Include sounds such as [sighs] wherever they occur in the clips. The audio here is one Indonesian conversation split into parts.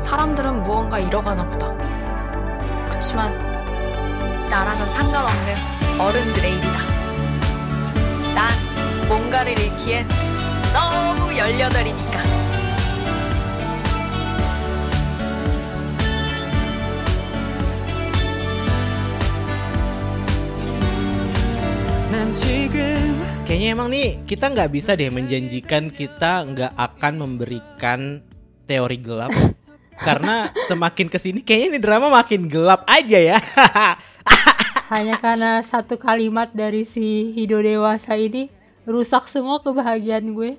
사람들은 무언가 잃어가나 보다. 그치만 나랑은 상관없는 어른들의 일이다. 난 뭔가를 잃기엔 너무 열려들이니까. 난 지금 Kayaknya emang nih kita nggak bisa deh menjanjikan kita nggak akan memberikan teori gelap karena semakin ke sini kayaknya ini drama makin gelap aja ya. [laughs] Hanya karena satu kalimat dari si Hido dewasa ini rusak semua kebahagiaan gue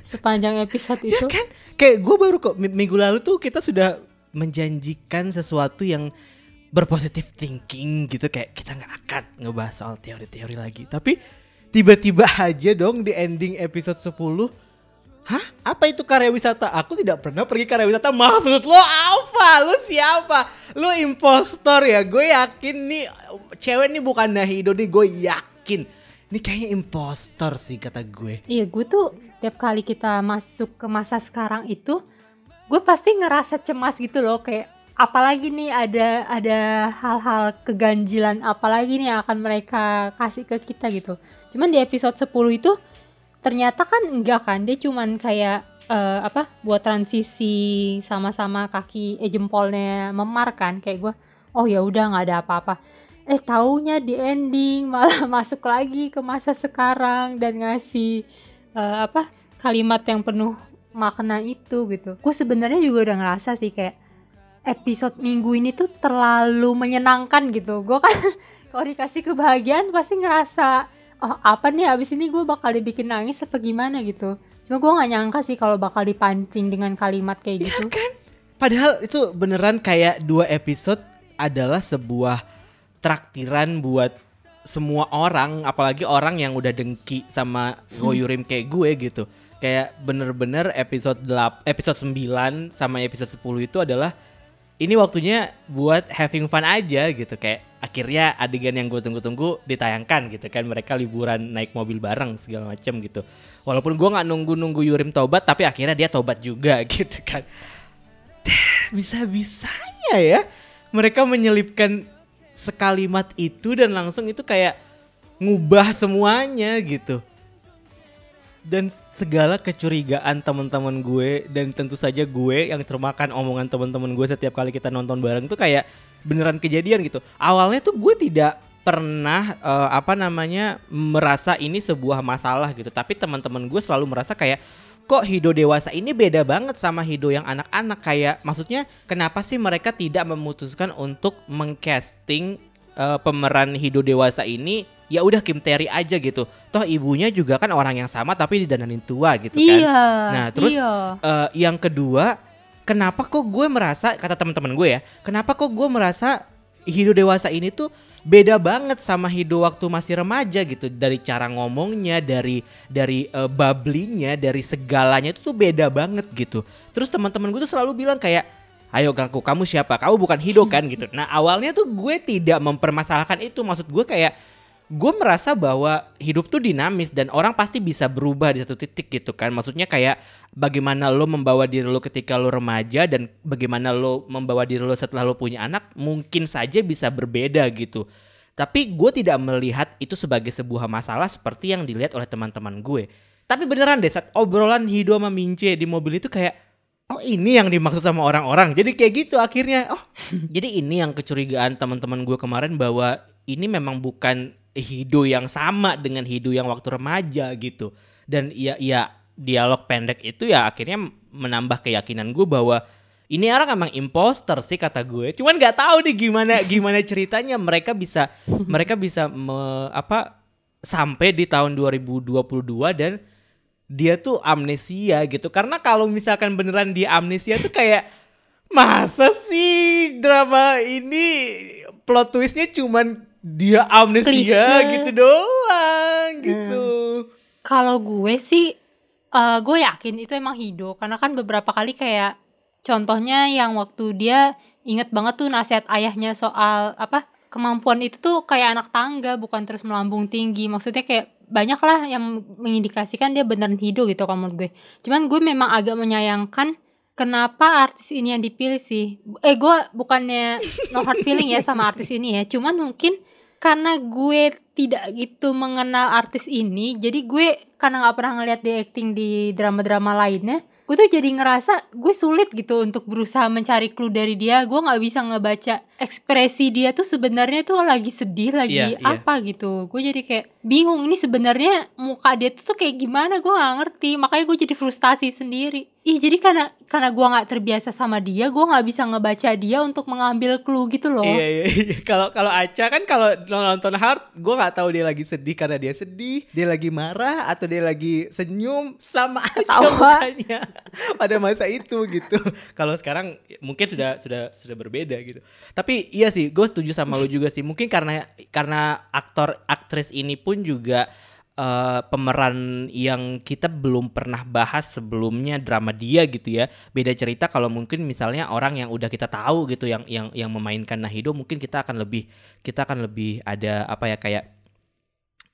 sepanjang episode itu. kan kayak gue baru kok mi- minggu lalu tuh kita sudah menjanjikan sesuatu yang berpositif thinking gitu kayak kita nggak akan ngebahas soal teori-teori lagi tapi tiba-tiba aja dong di ending episode 10 Hah? Apa itu karya wisata? Aku tidak pernah pergi karya wisata. Maksud lo apa? Lo siapa? Lo impostor ya? Gue yakin nih cewek nih bukan Nahido nih. Gue yakin. Ini kayaknya impostor sih kata gue. Iya, gue tuh tiap kali kita masuk ke masa sekarang itu, gue pasti ngerasa cemas gitu loh, kayak apalagi nih ada ada hal-hal keganjilan apalagi nih akan mereka kasih ke kita gitu. Cuman di episode 10 itu ternyata kan enggak kan, dia cuman kayak eh, apa buat transisi sama-sama kaki eh jempolnya memar kan kayak gue oh ya udah nggak ada apa-apa. Eh taunya di ending [laughs] malah masuk lagi ke masa sekarang dan ngasih eh, apa kalimat yang penuh makna itu gitu. Gue sebenarnya juga udah ngerasa sih kayak episode minggu ini tuh terlalu menyenangkan gitu. Gue kan [laughs] kalau dikasih kebahagiaan pasti ngerasa oh apa nih abis ini gue bakal dibikin nangis apa gimana gitu. Cuma gue nggak nyangka sih kalau bakal dipancing dengan kalimat kayak gitu. Padahal itu beneran kayak dua episode adalah sebuah traktiran buat semua orang, apalagi orang yang udah dengki sama Goyurim kayak gue gitu. Kayak bener-bener episode 8, episode 9 sama episode 10 itu adalah ini waktunya buat having fun aja gitu. Kayak akhirnya adegan yang gue tunggu-tunggu ditayangkan gitu kan. Mereka liburan naik mobil bareng segala macam gitu. Walaupun gue nggak nunggu-nunggu Yurim tobat tapi akhirnya dia tobat juga [laughs] gitu kan. Bisa-bisanya ya mereka menyelipkan sekalimat itu dan langsung itu kayak ngubah semuanya gitu dan segala kecurigaan teman-teman gue dan tentu saja gue yang termakan omongan teman-teman gue setiap kali kita nonton bareng tuh kayak beneran kejadian gitu. Awalnya tuh gue tidak pernah eh, apa namanya merasa ini sebuah masalah gitu. Tapi teman-teman gue selalu merasa kayak kok Hido dewasa ini beda banget sama Hido yang anak-anak? Kayak maksudnya kenapa sih mereka tidak memutuskan untuk mengcasting eh, pemeran Hido dewasa ini ya udah Kim Terry aja gitu toh ibunya juga kan orang yang sama tapi didananin tua gitu kan iya Nah, terus iya. eh, yang kedua, kenapa kok gue merasa kata teman-teman gue ya, kenapa kok gue merasa Hido dewasa ini tuh beda banget sama Hido waktu masih remaja gitu dari cara ngomongnya, dari dari eh, bablinya, dari segalanya itu tuh beda banget gitu. Terus teman-teman gue tuh selalu bilang kayak Ayo Gangku, kamu siapa? Kamu bukan Hido kan gitu. Nah awalnya tuh gue tidak mempermasalahkan itu. Maksud gue kayak gue merasa bahwa hidup tuh dinamis dan orang pasti bisa berubah di satu titik gitu kan maksudnya kayak bagaimana lo membawa diri lo ketika lo remaja dan bagaimana lo membawa diri lo setelah lo punya anak mungkin saja bisa berbeda gitu tapi gue tidak melihat itu sebagai sebuah masalah seperti yang dilihat oleh teman-teman gue tapi beneran deh saat obrolan Hido sama Mince di mobil itu kayak Oh ini yang dimaksud sama orang-orang. Jadi kayak gitu akhirnya. Oh [laughs] jadi ini yang kecurigaan teman-teman gue kemarin bahwa ini memang bukan Hido yang sama dengan Hido yang waktu remaja gitu. Dan ya ya dialog pendek itu ya akhirnya menambah keyakinan gue bahwa ini orang emang imposter sih kata gue. Cuman nggak tahu nih gimana [laughs] gimana ceritanya mereka bisa mereka bisa me- apa sampai di tahun 2022 dan dia tuh amnesia gitu. Karena kalau misalkan beneran dia amnesia tuh kayak masa sih drama ini plot twistnya cuman dia amnesia Klise. gitu doang gitu. Kalau gue sih, eh gue yakin itu emang Hido karena kan beberapa kali kayak contohnya yang waktu dia inget banget tuh nasihat ayahnya soal apa kemampuan itu tuh kayak anak tangga bukan terus melambung tinggi maksudnya kayak banyak lah yang mengindikasikan dia beneran Hido gitu kalau menurut gue cuman gue memang agak menyayangkan kenapa artis ini yang dipilih sih? Eh gue bukannya no hard feeling ya sama artis ini ya, cuman mungkin karena gue tidak gitu mengenal artis ini, jadi gue karena nggak pernah ngeliat dia acting di drama-drama lainnya, gue tuh jadi ngerasa gue sulit gitu untuk berusaha mencari clue dari dia. Gue nggak bisa ngebaca ekspresi dia tuh sebenarnya tuh lagi sedih lagi Iya, iya. apa gitu. Gue jadi kayak bingung ini sebenarnya muka dia tuh kayak gimana gue nggak ngerti. Makanya gue jadi frustasi sendiri ih jadi karena karena gue nggak terbiasa sama dia gue nggak bisa ngebaca dia untuk mengambil clue gitu loh Iya iya iya. [laughs] Kalau kalau Aca kan kalau nonton Hard, gue nggak tahu dia lagi sedih karena dia sedih, dia lagi marah atau dia lagi senyum sama aja mukanya [laughs] pada masa itu gitu. [laughs] Kalau sekarang mungkin sudah sudah sudah berbeda gitu. Tapi iya sih, gue setuju sama lu juga sih. Mungkin karena karena aktor aktris ini pun juga eh, pemeran yang kita belum pernah bahas sebelumnya drama dia gitu ya. Beda cerita kalau mungkin misalnya orang yang udah kita tahu gitu yang yang yang memainkan Nahido mungkin kita akan lebih kita akan lebih ada apa ya kayak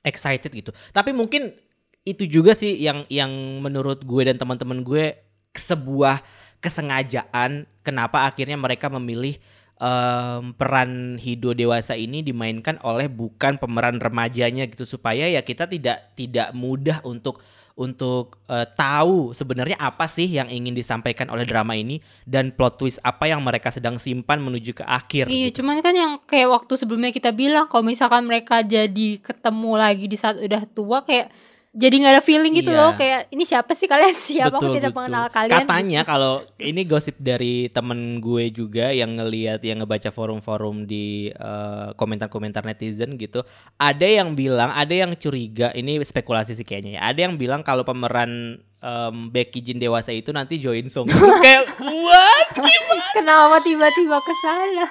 excited gitu. Tapi mungkin itu juga sih yang yang menurut gue dan teman-teman gue sebuah kesengajaan kenapa akhirnya mereka memilih em, peran Hido dewasa ini dimainkan oleh bukan pemeran remajanya gitu supaya ya kita tidak tidak mudah untuk untuk eh, tahu sebenarnya apa sih yang ingin disampaikan oleh drama ini dan plot twist apa yang mereka sedang simpan menuju ke akhir. Iya, gitu. cuman kan yang kayak waktu sebelumnya kita bilang kalau misalkan mereka jadi ketemu lagi di saat udah tua kayak jadi nggak ada feeling gitu Iya. loh kayak ini siapa sih kalian [laughs] siapa aku Betul, tidak betul. mengenal kalian Katanya kalau ini gosip dari temen gue juga yang ngelihat yang ngebaca forum-forum di eh, komentar-komentar netizen gitu, ada yang bilang, ada yang curiga, ini spekulasi sih kayaknya ya. Ada yang bilang kalau pemeran em, Becky Jin dewasa itu nanti join Song. Terus kayak what? [laughs] kenapa tiba-tiba ke sana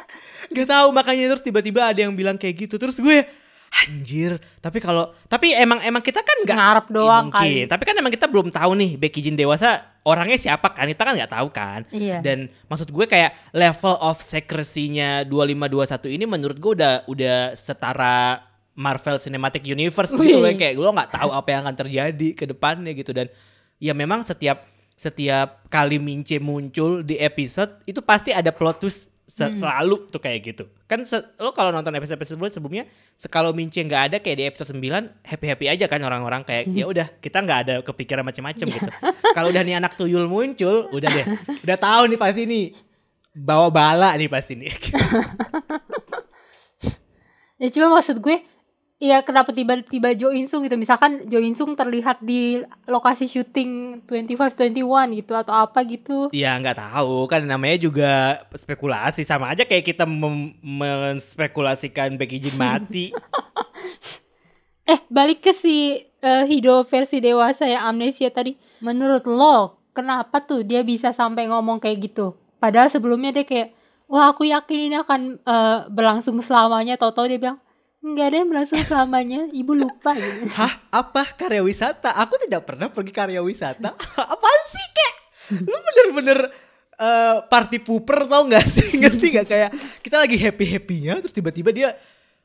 Gak tahu makanya terus tiba-tiba ada yang bilang kayak gitu. Terus gue anjir, tapi kalau tapi emang emang kita kan nggak Ngarep doang mungkin. kali. Tapi kan emang kita belum tahu nih Becky Jin dewasa orangnya siapa kan? Kita kan nggak tahu kan. Iya. Dan maksud gue kayak level of secrecy-nya 2521 ini menurut gue udah udah setara Marvel Cinematic Universe gitu loh Wih. kayak lo nggak tahu apa yang akan terjadi ke depannya gitu dan ya memang setiap setiap kali Mince muncul di episode itu pasti ada plot twist se- selalu tuh kayak gitu. Kan se- lo kalau nonton episode sebelumnya sebelumnya kalau Mince nggak ada kayak di episode 9 happy-happy aja kan orang-orang kayak ya udah kita nggak ada kepikiran macam-macam gitu. kalau udah nih anak tuyul muncul udah deh. Udah tahu nih pasti nih bawa bala nih pasti nih. [laughs] ya cuma maksud gue ya kenapa tiba-tiba Jo In Sung gitu misalkan Jo In Sung terlihat di lokasi syuting 2521 gitu atau apa gitu Ya nggak tahu kan namanya juga spekulasi sama aja kayak kita menspekulasikan Becky Jin [laughs] mati. Eh, balik ke si eh, Hido versi dewasa ya amnesia tadi. Menurut lo, kenapa tuh dia bisa sampai ngomong kayak gitu? Padahal sebelumnya dia kayak, wah aku yakin ini akan eh, berlangsung selamanya. Tahu-tahu dia bilang, nggak ada yang berlangsung selamanya. Ibu lupa gitu. [laughs] Hah? Apa karya wisata? Aku tidak pernah pergi karya wisata. [laughs] Apaan sih kek? Lu bener-bener eh, party pooper tau gak sih? [laughs] Ngerti gak kayak kita lagi happy-happynya terus tiba-tiba dia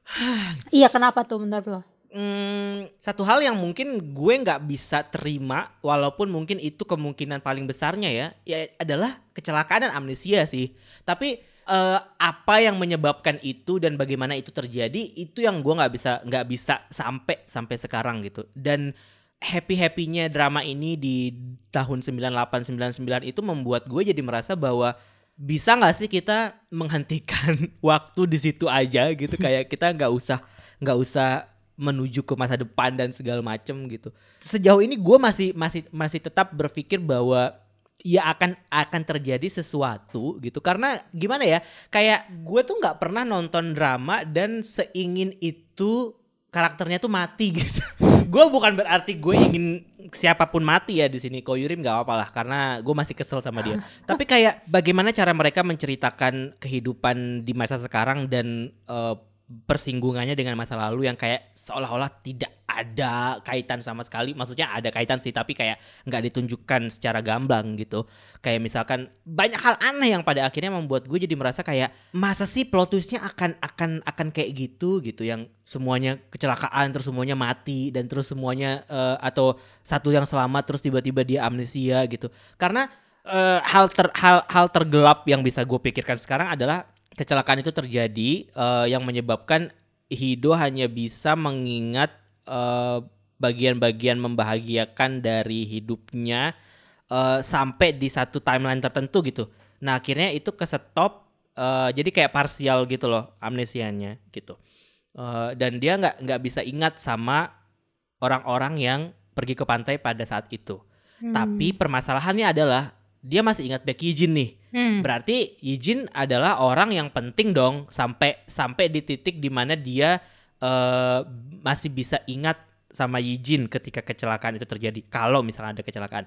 [sighs] iya, kenapa tuh menurut lo? Hmm, satu hal yang mungkin gue nggak bisa terima, walaupun mungkin itu kemungkinan paling besarnya ya, ya adalah kecelakaan dan amnesia sih. Tapi eh, apa yang menyebabkan itu dan bagaimana itu terjadi, itu yang gue nggak bisa nggak bisa sampai sampai sekarang gitu. Dan happy happynya drama ini di tahun 9899 itu membuat gue jadi merasa bahwa bisa nggak sih kita menghentikan [laughs] waktu di situ aja gitu [laughs] kayak kita nggak usah nggak usah menuju ke masa depan dan segala macem gitu sejauh ini gue masih masih masih tetap berpikir bahwa ya akan akan terjadi sesuatu gitu. Karena gimana ya kayak gue tuh nggak pernah nonton drama dan seingin itu karakternya tuh mati [laughs] gitu. Gue bukan berarti gue ingin siapa pun mati ya di sini. Koyurim nggak apa-apa lah karena gue masih kesel sama dia. [laughs] Tapi kayak bagaimana cara mereka menceritakan kehidupan di masa sekarang dan eh, persinggungannya dengan masa lalu yang kayak seolah-olah tidak ada kaitan sama sekali. Maksudnya ada kaitan sih tapi kayak nggak ditunjukkan secara gamblang gitu. Kayak misalkan banyak hal aneh yang pada akhirnya membuat gue jadi merasa kayak masa sih plot twistnya akan akan akan kayak gitu? Gitu yang semuanya kecelakaan terus semuanya mati dan terus semuanya eh, atau satu yang selamat terus tiba-tiba dia amnesia gitu. Karena eh, hal ter hal hal tergelap yang bisa gue pikirkan sekarang adalah kecelakaan itu terjadi eh, yang menyebabkan Hido hanya bisa mengingat eh, bagian-bagian membahagiakan dari hidupnya eh, sampai di satu timeline tertentu gitu. Nah akhirnya itu ke stop eh, jadi kayak parsial gitu loh amnesianya gitu. Eh, dan dia nggak nggak bisa ingat sama orang-orang yang pergi ke pantai pada saat itu. Hmm. Tapi permasalahannya adalah dia masih ingat Becky Jin nih. Hmm. Berarti Yijin adalah orang yang penting dong sampai sampai di titik di mana dia eh, masih bisa ingat sama Yijin ketika kecelakaan itu terjadi. Kalau misalnya ada kecelakaan.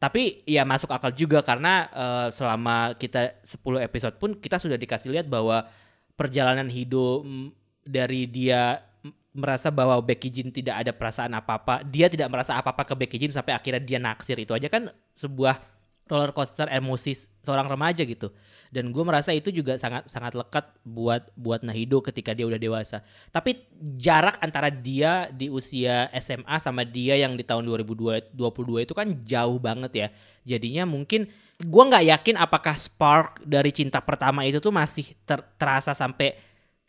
Tapi ya masuk akal juga karena eh, selama kita 10 episode pun kita sudah dikasih lihat bahwa perjalanan Hido mm, dari dia merasa bahwa Becky Jin tidak ada perasaan apa-apa, dia tidak merasa apa-apa ke Becky Jin sampai akhirnya dia naksir itu aja kan sebuah roller coaster emosi seorang remaja gitu. Dan gue merasa itu juga sangat sangat lekat buat buat Nahido ketika dia udah dewasa. Tapi jarak antara dia di usia SMA sama dia yang di tahun 2022 itu kan jauh banget ya. Jadinya mungkin gue nggak yakin apakah spark dari cinta pertama itu tuh masih ter- terasa sampai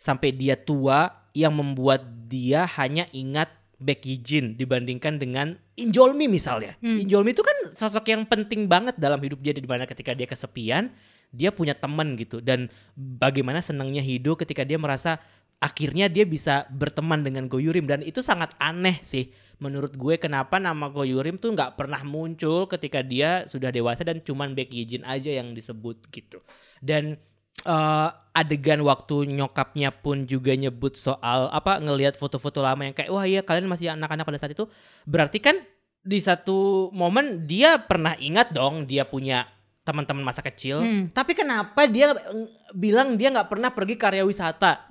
sampai dia tua yang membuat dia hanya ingat Becky Jin dibandingkan dengan Injolmi misalnya. Hmm. Injolmi itu kan sosok yang penting banget dalam hidup dia di mana ketika dia kesepian, dia punya teman gitu dan bagaimana senangnya Hido ketika dia merasa akhirnya dia bisa berteman dengan Goyurim dan itu sangat aneh sih menurut gue kenapa nama Goyurim tuh nggak pernah muncul ketika dia sudah dewasa dan cuman Becky Jin aja yang disebut gitu dan eh, adegan waktu nyokapnya pun juga nyebut soal apa ngelihat foto-foto lama yang kayak wah iya kalian masih anak-anak pada saat itu. Berarti kan di satu momen dia pernah ingat dong dia punya teman-teman masa kecil Hmm. tapi kenapa dia bilang dia nggak pernah pergi karya wisata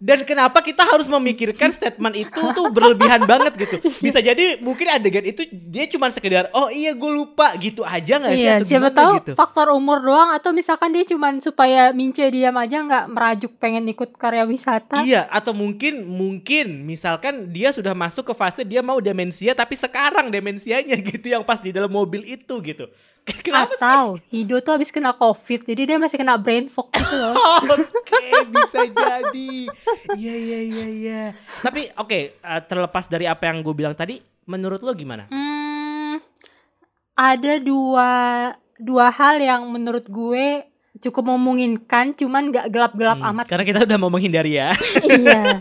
dan kenapa kita harus memikirkan statement itu tuh berlebihan banget gitu bisa jadi mungkin adegan itu dia cuma sekedar oh iya gue lupa gitu aja nggak sih Iya, atau siapa tahu gitu faktor umur doang atau misalkan dia cuman supaya Mince diam aja nggak merajuk pengen ikut karya wisata. Iya, atau mungkin mungkin misalkan dia sudah masuk ke fase dia mau demensia tapi sekarang demensianya gitu yang pas di dalam mobil itu gitu. [laughs] Kenapa sih? Atau Hido tuh habis kena covid jadi dia masih kena brain fog gitu loh. [laughs] Oke, bisa jadi. Iya, iya, iya, iya. Tapi oke, eh, terlepas dari apa yang gue bilang tadi, menurut lo gimana? Hmm, ada dua dua hal yang menurut gue cukup memungkinkan cuman nggak gelap-gelap Hmm, amat. Karena kita udah mau menghindari ya. [laughs] iya.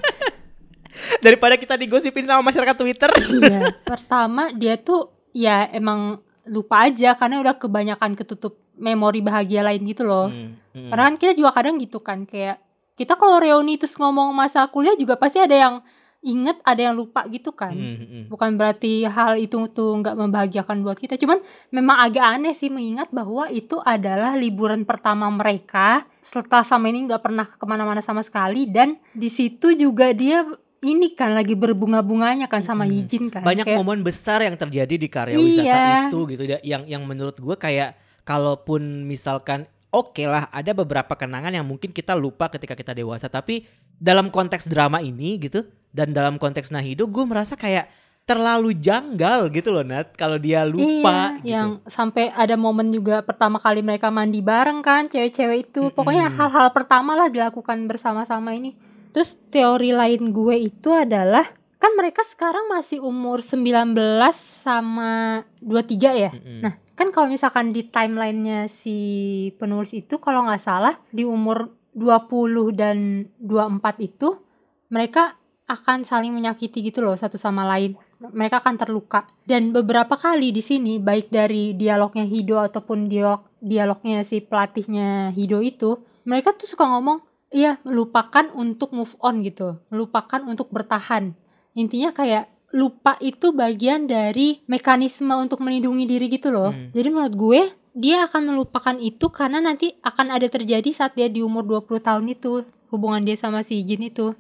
Daripada kita digosipin sama masyarakat Twitter. Iya, pertama dia tuh ya emang lupa aja karena udah kebanyakan ketutup memori bahagia lain gitu loh. Hmm, hmm. Karena kan kita juga kadang gitu kan kayak kita kalau reuni terus ngomong masa kuliah juga pasti ada yang inget, ada yang lupa gitu kan. Hmm, hmm. Bukan berarti hal itu tuh nggak membahagiakan buat kita. Cuman memang agak aneh sih mengingat bahwa itu adalah liburan pertama mereka setelah sama ini nggak pernah ke mana-mana sama sekali dan di situ juga dia ini kan lagi berbunga-bunganya kan sama Mm-mm. Yijin kan. banyak Kayak- momen besar yang terjadi di karya wisata Iya. itu gitu ya, yang yang menurut gue kayak kalaupun misalkan oke lah ada beberapa kenangan yang mungkin kita lupa ketika kita dewasa tapi dalam konteks drama ini gitu dan dalam konteks Nahido gue merasa kayak terlalu janggal gitu loh Nat kalau dia lupa iya, gitu. yang sampai ada momen juga pertama kali mereka mandi bareng kan cewek-cewek itu pokoknya hal-hal pertama lah dilakukan bersama-sama ini terus teori lain gue itu adalah kan mereka sekarang masih umur 19 sama 23 ya? Mm-mm. nah kan kalau misalkan di timelinenya si penulis itu kalau nggak salah di umur 20 dan 24 itu mereka akan saling menyakiti gitu loh satu sama lain. Mereka akan terluka. Dan beberapa kali di sini baik dari dialognya Hido ataupun dialog dialognya si pelatihnya Hido itu mereka tuh suka ngomong iya melupakan untuk move on gitu. Melupakan untuk bertahan. Intinya kayak lupa itu bagian dari mekanisme untuk melindungi diri gitu loh. Hmm. jadi menurut gue dia akan melupakan itu karena nanti akan ada terjadi saat dia di umur 20 tahun itu hubungan dia sama si Jin itu.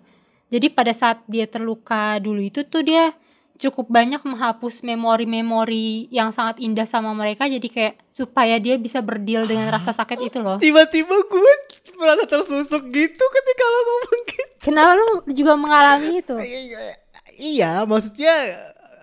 Jadi pada saat dia terluka dulu itu tuh dia cukup banyak menghapus memori-memori yang sangat indah sama mereka jadi kayak supaya dia bisa berdeal dengan rasa sakit itu loh. tiba-tiba gue merasa tersusuk gitu ketika lo ngomong gitu Kenapa lu juga mengalami itu? Iya, Iya, maksudnya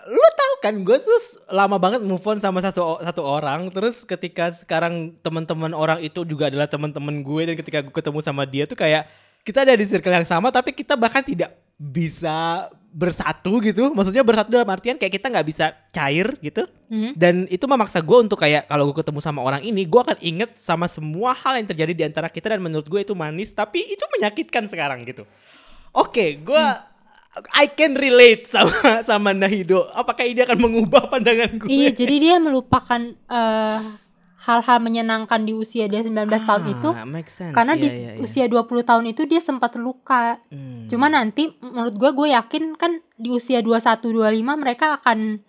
lu tahu kan gue tuh lama banget move on sama satu satu orang terus ketika sekarang teman-teman orang itu juga adalah teman-teman gue dan ketika gue ketemu sama dia tuh kayak kita ada di circle yang sama tapi kita bahkan tidak bisa bersatu gitu. Maksudnya bersatu dalam artian kayak kita nggak bisa cair gitu. Hmm. dan itu memaksa gue untuk kayak kalau gue ketemu sama orang ini gue akan inget sama semua hal yang terjadi di antara kita dan menurut gue itu manis tapi itu menyakitkan sekarang gitu. Oke gue I can relate sama sama Nahido. Apakah ini akan mengubah pandangan gue Iya, jadi dia melupakan eh, hal-hal menyenangkan di usia dia 19 tahun itu Ah, make sense. karena Iya, di iya, iya. usia 20 tahun itu dia sempat luka. Hmm. Cuma nanti menurut gue gue yakin kan di usia 21 25 mereka akan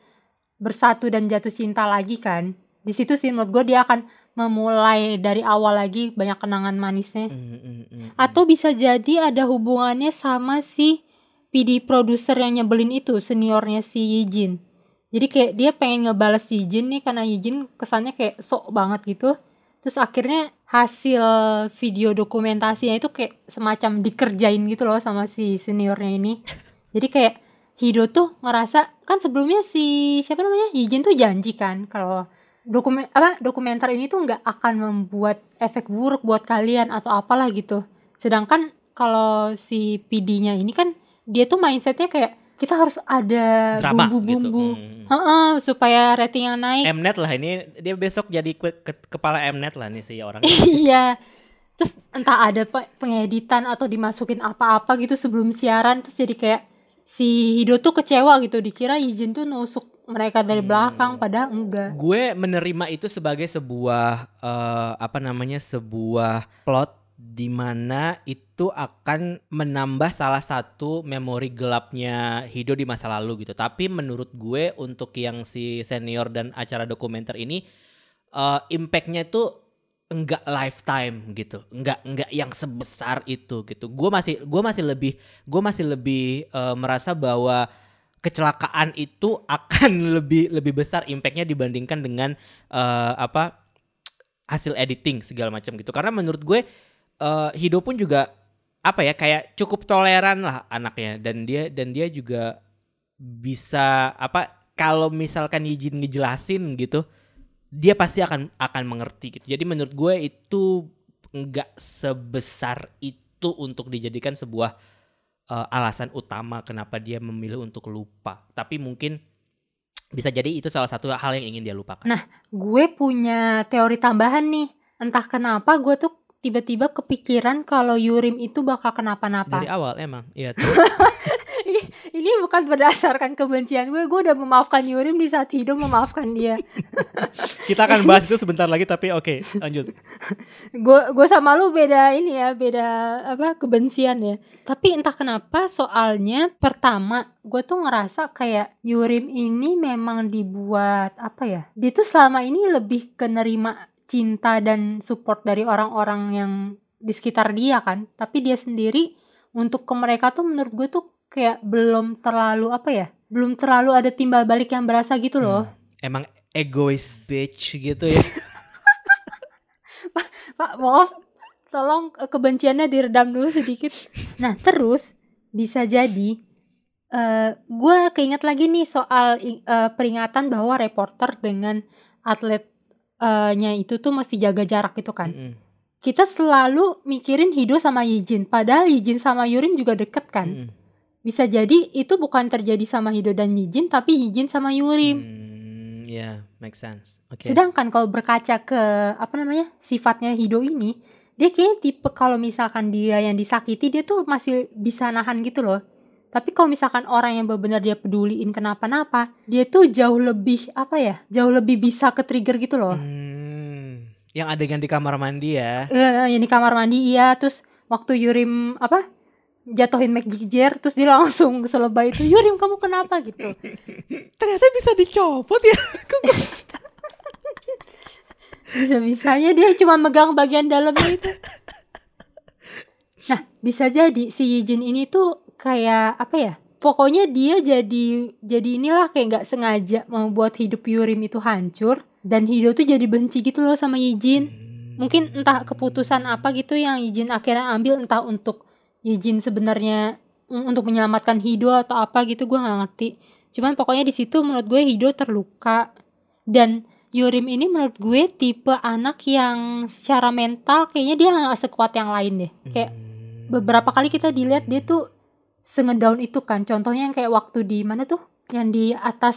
bersatu dan jatuh cinta lagi kan. Di situ sih menurut gue dia akan memulai dari awal lagi banyak kenangan manisnya. Hmm, hmm, hmm. Atau bisa jadi ada hubungannya sama si PD produser yang nyebelin itu, seniornya si Yijin. Jadi kayak dia pengen ngebales Yijin nih karena Yijin kesannya kayak sok banget gitu. Terus akhirnya hasil video dokumentasinya itu kayak semacam dikerjain gitu loh sama si seniornya ini. Jadi kayak Hido tuh ngerasa kan sebelumnya si siapa namanya Yijin tuh janji kan kalau dokumen apa dokumenter ini tuh nggak akan membuat efek buruk buat kalian atau apalah gitu. Sedangkan kalau si PD-nya ini kan dia tuh mindsetnya kayak kita harus ada bumbu-bumbu, gitu. Hmm. Heeh, supaya rating yang naik. Mnet lah ini dia besok jadi ke- ke- kepala Mnet lah nih si orang [laughs] iya. Terus entah ada pe- pengeditan atau dimasukin apa-apa gitu sebelum siaran terus jadi kayak si Hido tuh kecewa gitu dikira Yijin tuh nusuk mereka dari Hmm. belakang padahal enggak. gue menerima itu sebagai sebuah eh, apa namanya sebuah plot di mana itu akan menambah salah satu memori gelapnya Hido di masa lalu gitu. Tapi menurut gue untuk yang si senior dan acara dokumenter ini eh, impactnya itu enggak lifetime gitu, enggak enggak yang sebesar itu gitu. Gue masih gue masih lebih gue masih lebih eh, merasa bahwa kecelakaan itu [laughs] akan lebih lebih besar impactnya dibandingkan dengan eh, apa hasil editing segala macam gitu. Karena menurut gue eh, Hido pun juga apa ya kayak cukup toleran lah anaknya dan dia dan dia juga bisa apa kalau misalkan izin ngejelasin gitu dia pasti akan akan mengerti gitu. Jadi menurut gue itu nggak sebesar itu untuk dijadikan sebuah eh, alasan utama kenapa dia memilih untuk lupa. Tapi mungkin bisa jadi itu salah satu hal yang ingin dia lupakan. Nah, Gue punya teori tambahan nih. Entah kenapa gue tuh tiba-tiba kepikiran kalau Yurim itu bakal kenapa-napa. Dari awal emang, iya. [laughs] ini, ini bukan berdasarkan kebencian gue. Gue udah memaafkan Yurim di saat Hido memaafkan dia. [laughs] Kita akan bahas itu sebentar lagi tapi oke, lanjut. [laughs] gue gue sama lu beda ini ya beda apa kebencian ya tapi entah kenapa soalnya pertama gue tuh ngerasa kayak Yurim ini memang dibuat apa ya dia tuh selama ini lebih ke nerima cinta dan support dari orang-orang yang di sekitar dia kan tapi dia sendiri untuk ke mereka tuh menurut gue tuh kayak belum terlalu apa ya belum terlalu ada timbal balik yang berasa gitu loh Emang egois bitch gitu ya. [laughs] Pak, maaf. Tolong eh, kebenciannya diredam dulu sedikit. Nah, terus bisa jadi eh gue keinget lagi nih soal eh, peringatan bahwa reporter dengan atletnya itu tuh mesti jaga jarak gitu kan. Mm-mm. Kita selalu mikirin Hido sama Yijin, padahal Yijin sama Yurim juga deket kan. Mm-mm. Bisa jadi itu bukan terjadi sama Hido dan Yijin, tapi Yijin sama Yurim. Hmm, ya, make sense. Oke. Sedangkan kalau berkaca ke apa namanya sifatnya Hido ini, dia kayaknya tipe kalau misalkan dia yang disakiti dia tuh masih bisa nahan gitu loh. Tapi kalau misalkan orang yang benar-benar dia peduliin kenapa-napa, dia tuh jauh lebih apa ya? Jauh lebih bisa ke trigger gitu loh. Hmm, yang adegan di kamar mandi ya. Eh, yang di kamar mandi iya, terus waktu Yurim apa? jatuhin Jar terus dia langsung selebay itu Yurim kamu kenapa gitu [laughs] Ternyata bisa dicopot ya. Bisa-bisanya dia cuma megang bagian dalamnya itu. Nah, bisa jadi si Yijin ini tuh kayak apa ya? Pokoknya dia jadi jadi inilah kayak nggak sengaja membuat hidup Yurim itu hancur dan Hido tuh jadi benci gitu loh sama Yijin. Mungkin entah keputusan apa gitu yang Yijin akhirnya ambil entah untuk Yijin sebenarnya untuk menyelamatkan Hido atau apa gitu gua nggak ngerti. cuman pokoknya di situ menurut gue Hido terluka dan Yurim ini menurut gue tipe anak yang secara mental kayaknya dia nggak sekuat yang lain deh kayak beberapa kali kita dilihat dia tuh sengedown itu kan contohnya yang kayak waktu di mana tuh yang di atas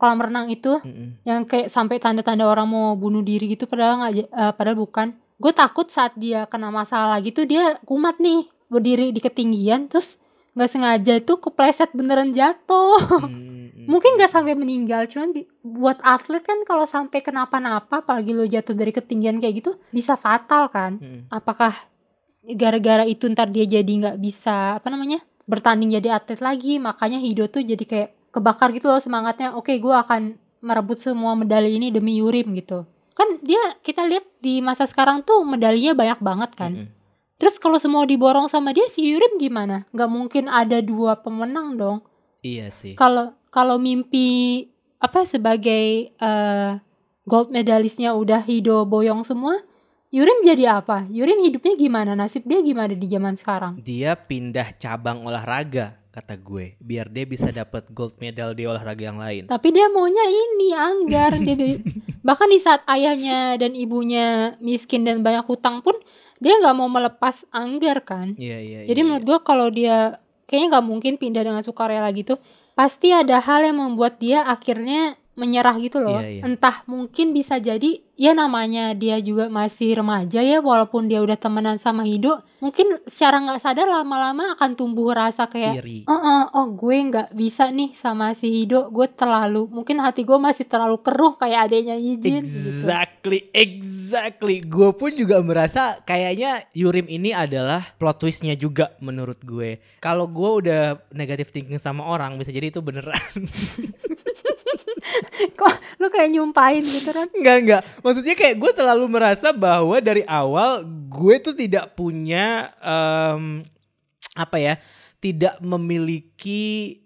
kolam renang itu Mm-mm. yang kayak sampai tanda-tanda orang mau bunuh diri gitu padahal nggak eh, padahal bukan gue takut saat dia kena masalah gitu dia kumat nih berdiri di ketinggian terus nggak sengaja itu kepleset beneran jatuh Mm-mm. [laughs] mungkin nggak sampai meninggal cuman bi- buat atlet kan kalau sampai kenapa-napa apalagi lo jatuh dari ketinggian kayak gitu bisa fatal kan Mm-mm. apakah gara-gara itu ntar dia jadi nggak bisa apa namanya bertanding jadi atlet lagi makanya Hido tuh jadi kayak kebakar gitu loh semangatnya. Oke gue akan merebut semua medali ini demi Yurim gitu. Kan dia kita lihat di masa sekarang tuh medalinya banyak banget kan. Mm-mm. terus kalau semua diborong sama dia si Yurim gimana? Nggak mungkin ada dua pemenang dong. Iya sih. kalau kalau mimpi apa sebagai eh, gold medalisnya udah Hido boyong semua Yurim jadi apa? Yurim hidupnya gimana? Nasib dia gimana di zaman sekarang? Dia pindah cabang olahraga kata gue biar dia bisa dapat gold medal di olahraga yang lain. tapi dia maunya ini anggar. Dia [laughs] bahkan di saat ayahnya dan ibunya miskin dan banyak hutang pun dia nggak mau melepas anggar kan? Iya iya. Jadi iya, menurut gue kalau dia kayaknya nggak mungkin pindah dengan sukarela gitu, pasti ada hal yang membuat dia akhirnya menyerah gitu loh. Iya, iya. Entah mungkin bisa jadi ya namanya dia juga masih remaja ya, walaupun dia udah temenan sama Hido, mungkin secara nggak sadar lama-lama akan tumbuh rasa kayak iri. Oh, oh, oh gue nggak bisa nih sama si Hido, gue terlalu mungkin hati gue masih terlalu keruh kayak adanya Yijin gitu. Exactly, exactly. Gue pun juga merasa kayaknya Yurim ini adalah plot twistnya juga menurut gue. Kalau gue udah negatif thinking sama orang, bisa jadi itu beneran. [laughs] [laughs] Kok lu kayak nyumpahin gitu kan? Enggak, enggak. Maksudnya kayak gue selalu merasa bahwa dari awal gue tuh tidak punya em, apa ya, tidak memiliki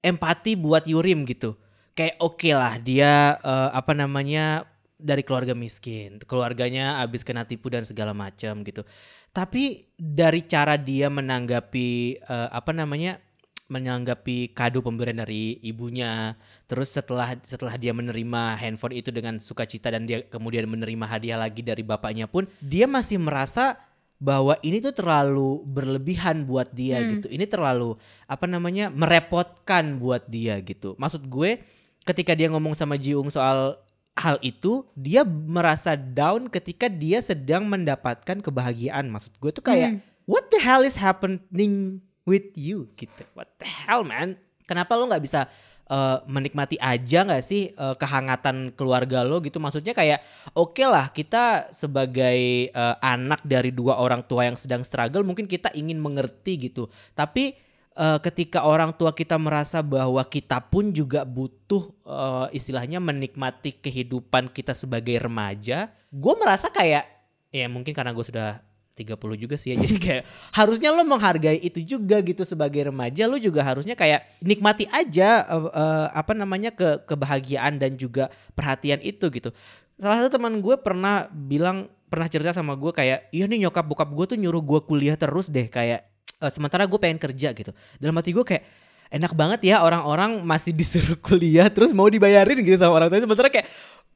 empati buat Yurim gitu. Kayak oke lah dia eh, apa namanya dari keluarga miskin, keluarganya habis kena tipu dan segala macam gitu. Tapi dari cara dia menanggapi eh, apa namanya menanggapi kado pemberian dari ibunya, terus setelah setelah dia menerima handphone itu dengan sukacita dan dia kemudian menerima hadiah lagi dari bapaknya pun, dia masih merasa bahwa ini tuh terlalu berlebihan buat dia Hmm. gitu. Ini terlalu apa namanya merepotkan buat dia gitu. Maksud gue ketika dia ngomong sama Jiung soal hal itu, dia merasa down ketika dia sedang mendapatkan kebahagiaan. Maksud gue tuh kayak Hmm. what the hell is happening with you gitu. What the hell man? Kenapa lo nggak bisa uh, menikmati aja nggak sih uh, kehangatan keluarga lo gitu? Maksudnya kayak oke lah kita sebagai uh, anak dari dua orang tua yang sedang struggle mungkin kita ingin mengerti gitu. Tapi uh, ketika orang tua kita merasa bahwa kita pun juga butuh uh, istilahnya menikmati kehidupan kita sebagai remaja, gue merasa kayak ya mungkin karena gue sudah 30 juga sih ya. [laughs] Jadi kayak harusnya lo menghargai itu juga gitu sebagai remaja lo juga harusnya kayak nikmati aja eh, eh, apa namanya ke kebahagiaan dan juga perhatian itu gitu. Salah satu teman gue pernah bilang pernah cerita sama gue kayak iya nih nyokap bokap gue tuh nyuruh gue kuliah terus deh kayak eh, sementara gue pengen kerja gitu. Dalam hati gue kayak enak banget ya orang-orang masih disuruh [laughs] kuliah terus mau dibayarin gitu sama orang tua sementara kayak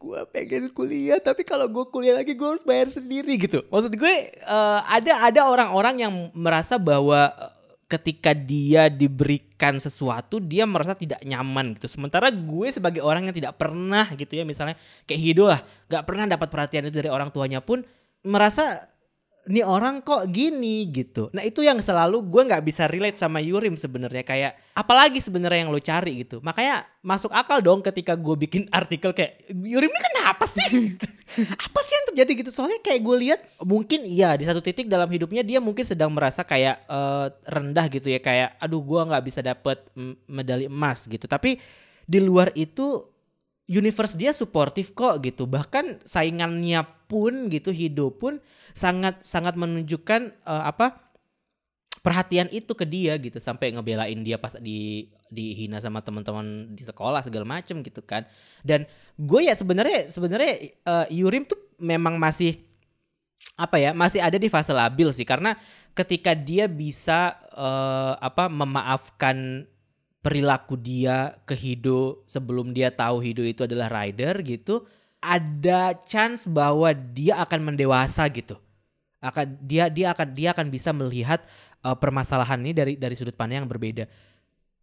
gue pengen kuliah tapi kalau gue kuliah lagi gue harus bayar sendiri gitu. Maksud gue eh, ada ada orang-orang yang merasa bahwa eh, ketika dia diberikan sesuatu dia merasa tidak nyaman gitu. Sementara gue sebagai orang yang tidak pernah gitu ya misalnya kayak Hido lah nggak pernah dapat perhatian itu dari orang tuanya pun merasa nih orang kok gini gitu. Nah itu yang selalu gue nggak bisa relate sama Yurim sebenarnya kayak apalagi sebenarnya yang lo cari gitu. Makanya masuk akal dong ketika gue bikin [laughs] artikel kayak Yurim ini kenapa sih? [laughs] Gitu. Apa sih yang terjadi gitu? Soalnya kayak gue lihat mungkin iya di satu titik dalam hidupnya dia mungkin sedang merasa kayak eh, rendah gitu ya kayak aduh gue nggak bisa dapet medali emas gitu. Tapi di luar itu universe dia suportif kok gitu bahkan saingannya pun gitu hidup pun sangat sangat menunjukkan eh, apa perhatian itu ke dia gitu. Sampai ngebelain dia pas di dihina sama teman-teman di sekolah segala macem gitu kan. Dan gue ya sebenarnya sebenarnya eh, Yurim tuh memang masih apa ya masih ada di fase labil sih. Karena ketika dia bisa eh, apa memaafkan perilaku dia ke Hido sebelum dia tahu Hido itu adalah rider gitu, ada chance bahwa dia akan mendewasa gitu. Akan dia dia akan dia akan bisa melihat uh, permasalahan ini dari dari sudut pandang yang berbeda.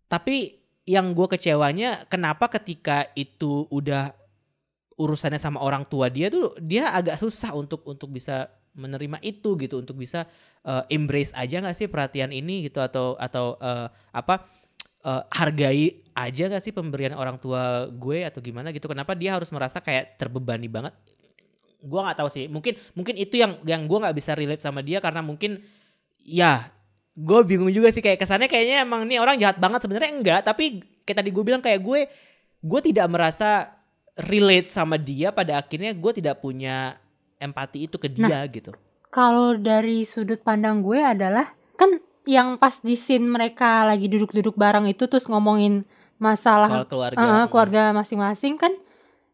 Tapi yang gue kecewanya kenapa ketika itu udah urusannya sama orang tua dia tuh dia agak susah untuk untuk bisa menerima itu gitu untuk bisa uh, embrace aja nggak sih perhatian ini gitu atau atau uh, apa uh, hargai aja gak sih pemberian orang tua gue atau gimana gitu? Kenapa dia harus merasa kayak terbebani banget? Gue nggak tahu sih. Mungkin mungkin itu yang yang gue nggak bisa relate sama dia karena mungkin ya gue bingung juga sih. Kayak kesannya kayaknya emang nih orang jahat banget. Sebenarnya enggak tapi kayak tadi gue bilang kayak gue gue tidak merasa relate sama dia pada akhirnya gue tidak punya empati itu ke dia Nah, gitu. Kalau dari sudut pandang gue adalah kan yang pas di scene mereka lagi duduk-duduk bareng itu terus ngomongin masalah soal keluarga. uh, keluarga masing-masing kan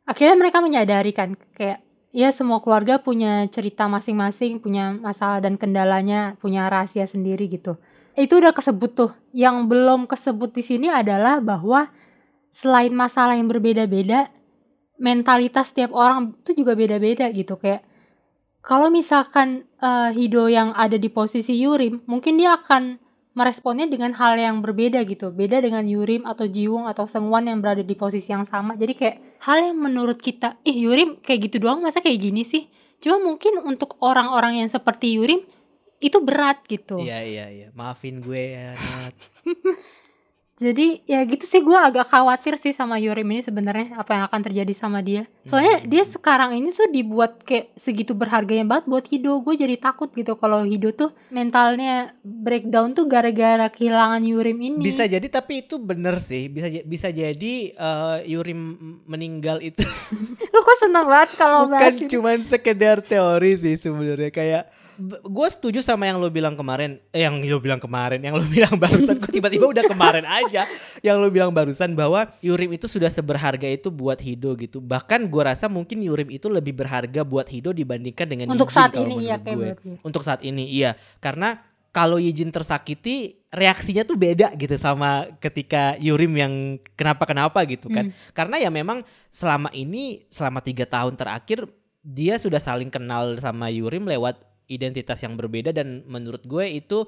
akhirnya mereka menyadari kan kayak ya semua keluarga punya cerita masing-masing punya masalah dan kendalanya punya rahasia sendiri gitu. Itu udah kesebut tuh. Yang belum kesebut di sini adalah bahwa selain masalah yang berbeda-beda mentalitas setiap orang itu juga beda-beda gitu. Kayak kalau misalkan eh, Hido yang ada di posisi Yurim mungkin dia akan meresponnya dengan hal yang berbeda gitu. Beda dengan Yurim atau Jiwung atau Sengwan yang berada di posisi yang sama. Jadi kayak hal yang menurut kita ih Yurim kayak gitu doang masa kayak gini sih? Cuma mungkin untuk orang-orang yang seperti Yurim itu berat gitu. Iya iya iya. Maafin gue ya. [laughs] jadi ya gitu sih gue agak khawatir sih sama Yurim ini sebenarnya apa yang akan terjadi sama dia. Soalnya Hmm. dia sekarang ini tuh dibuat kayak segitu berharganya banget buat Hido. Gue jadi takut gitu kalau Hido tuh mentalnya breakdown tuh gara-gara kehilangan Yurim ini. Bisa jadi tapi itu bener sih. Bisa bisa jadi eh, Yurim meninggal itu. [laughs] Lu kok seneng banget kalau bukan bahas cuman sekedar teori sih sebenarnya. Kayak gue setuju sama yang lo bilang kemarin eh, yang lo bilang kemarin yang lo [laughs] bilang barusan. Kok tiba-tiba udah kemarin aja? Yang lo bilang barusan bahwa Yurim itu sudah seberharga itu buat Hido gitu. Bahkan gue rasa mungkin Yurim itu lebih berharga buat Hido dibandingkan dengan untuk Yijin saat ini iya kayak gue. untuk saat ini iya. Karena kalau Yijin tersakiti reaksinya tuh beda gitu sama ketika Yurim yang kenapa kenapa gitu kan. Karena ya memang selama ini selama tiga tahun terakhir dia sudah saling kenal sama Yurim lewat identitas yang berbeda dan menurut gue itu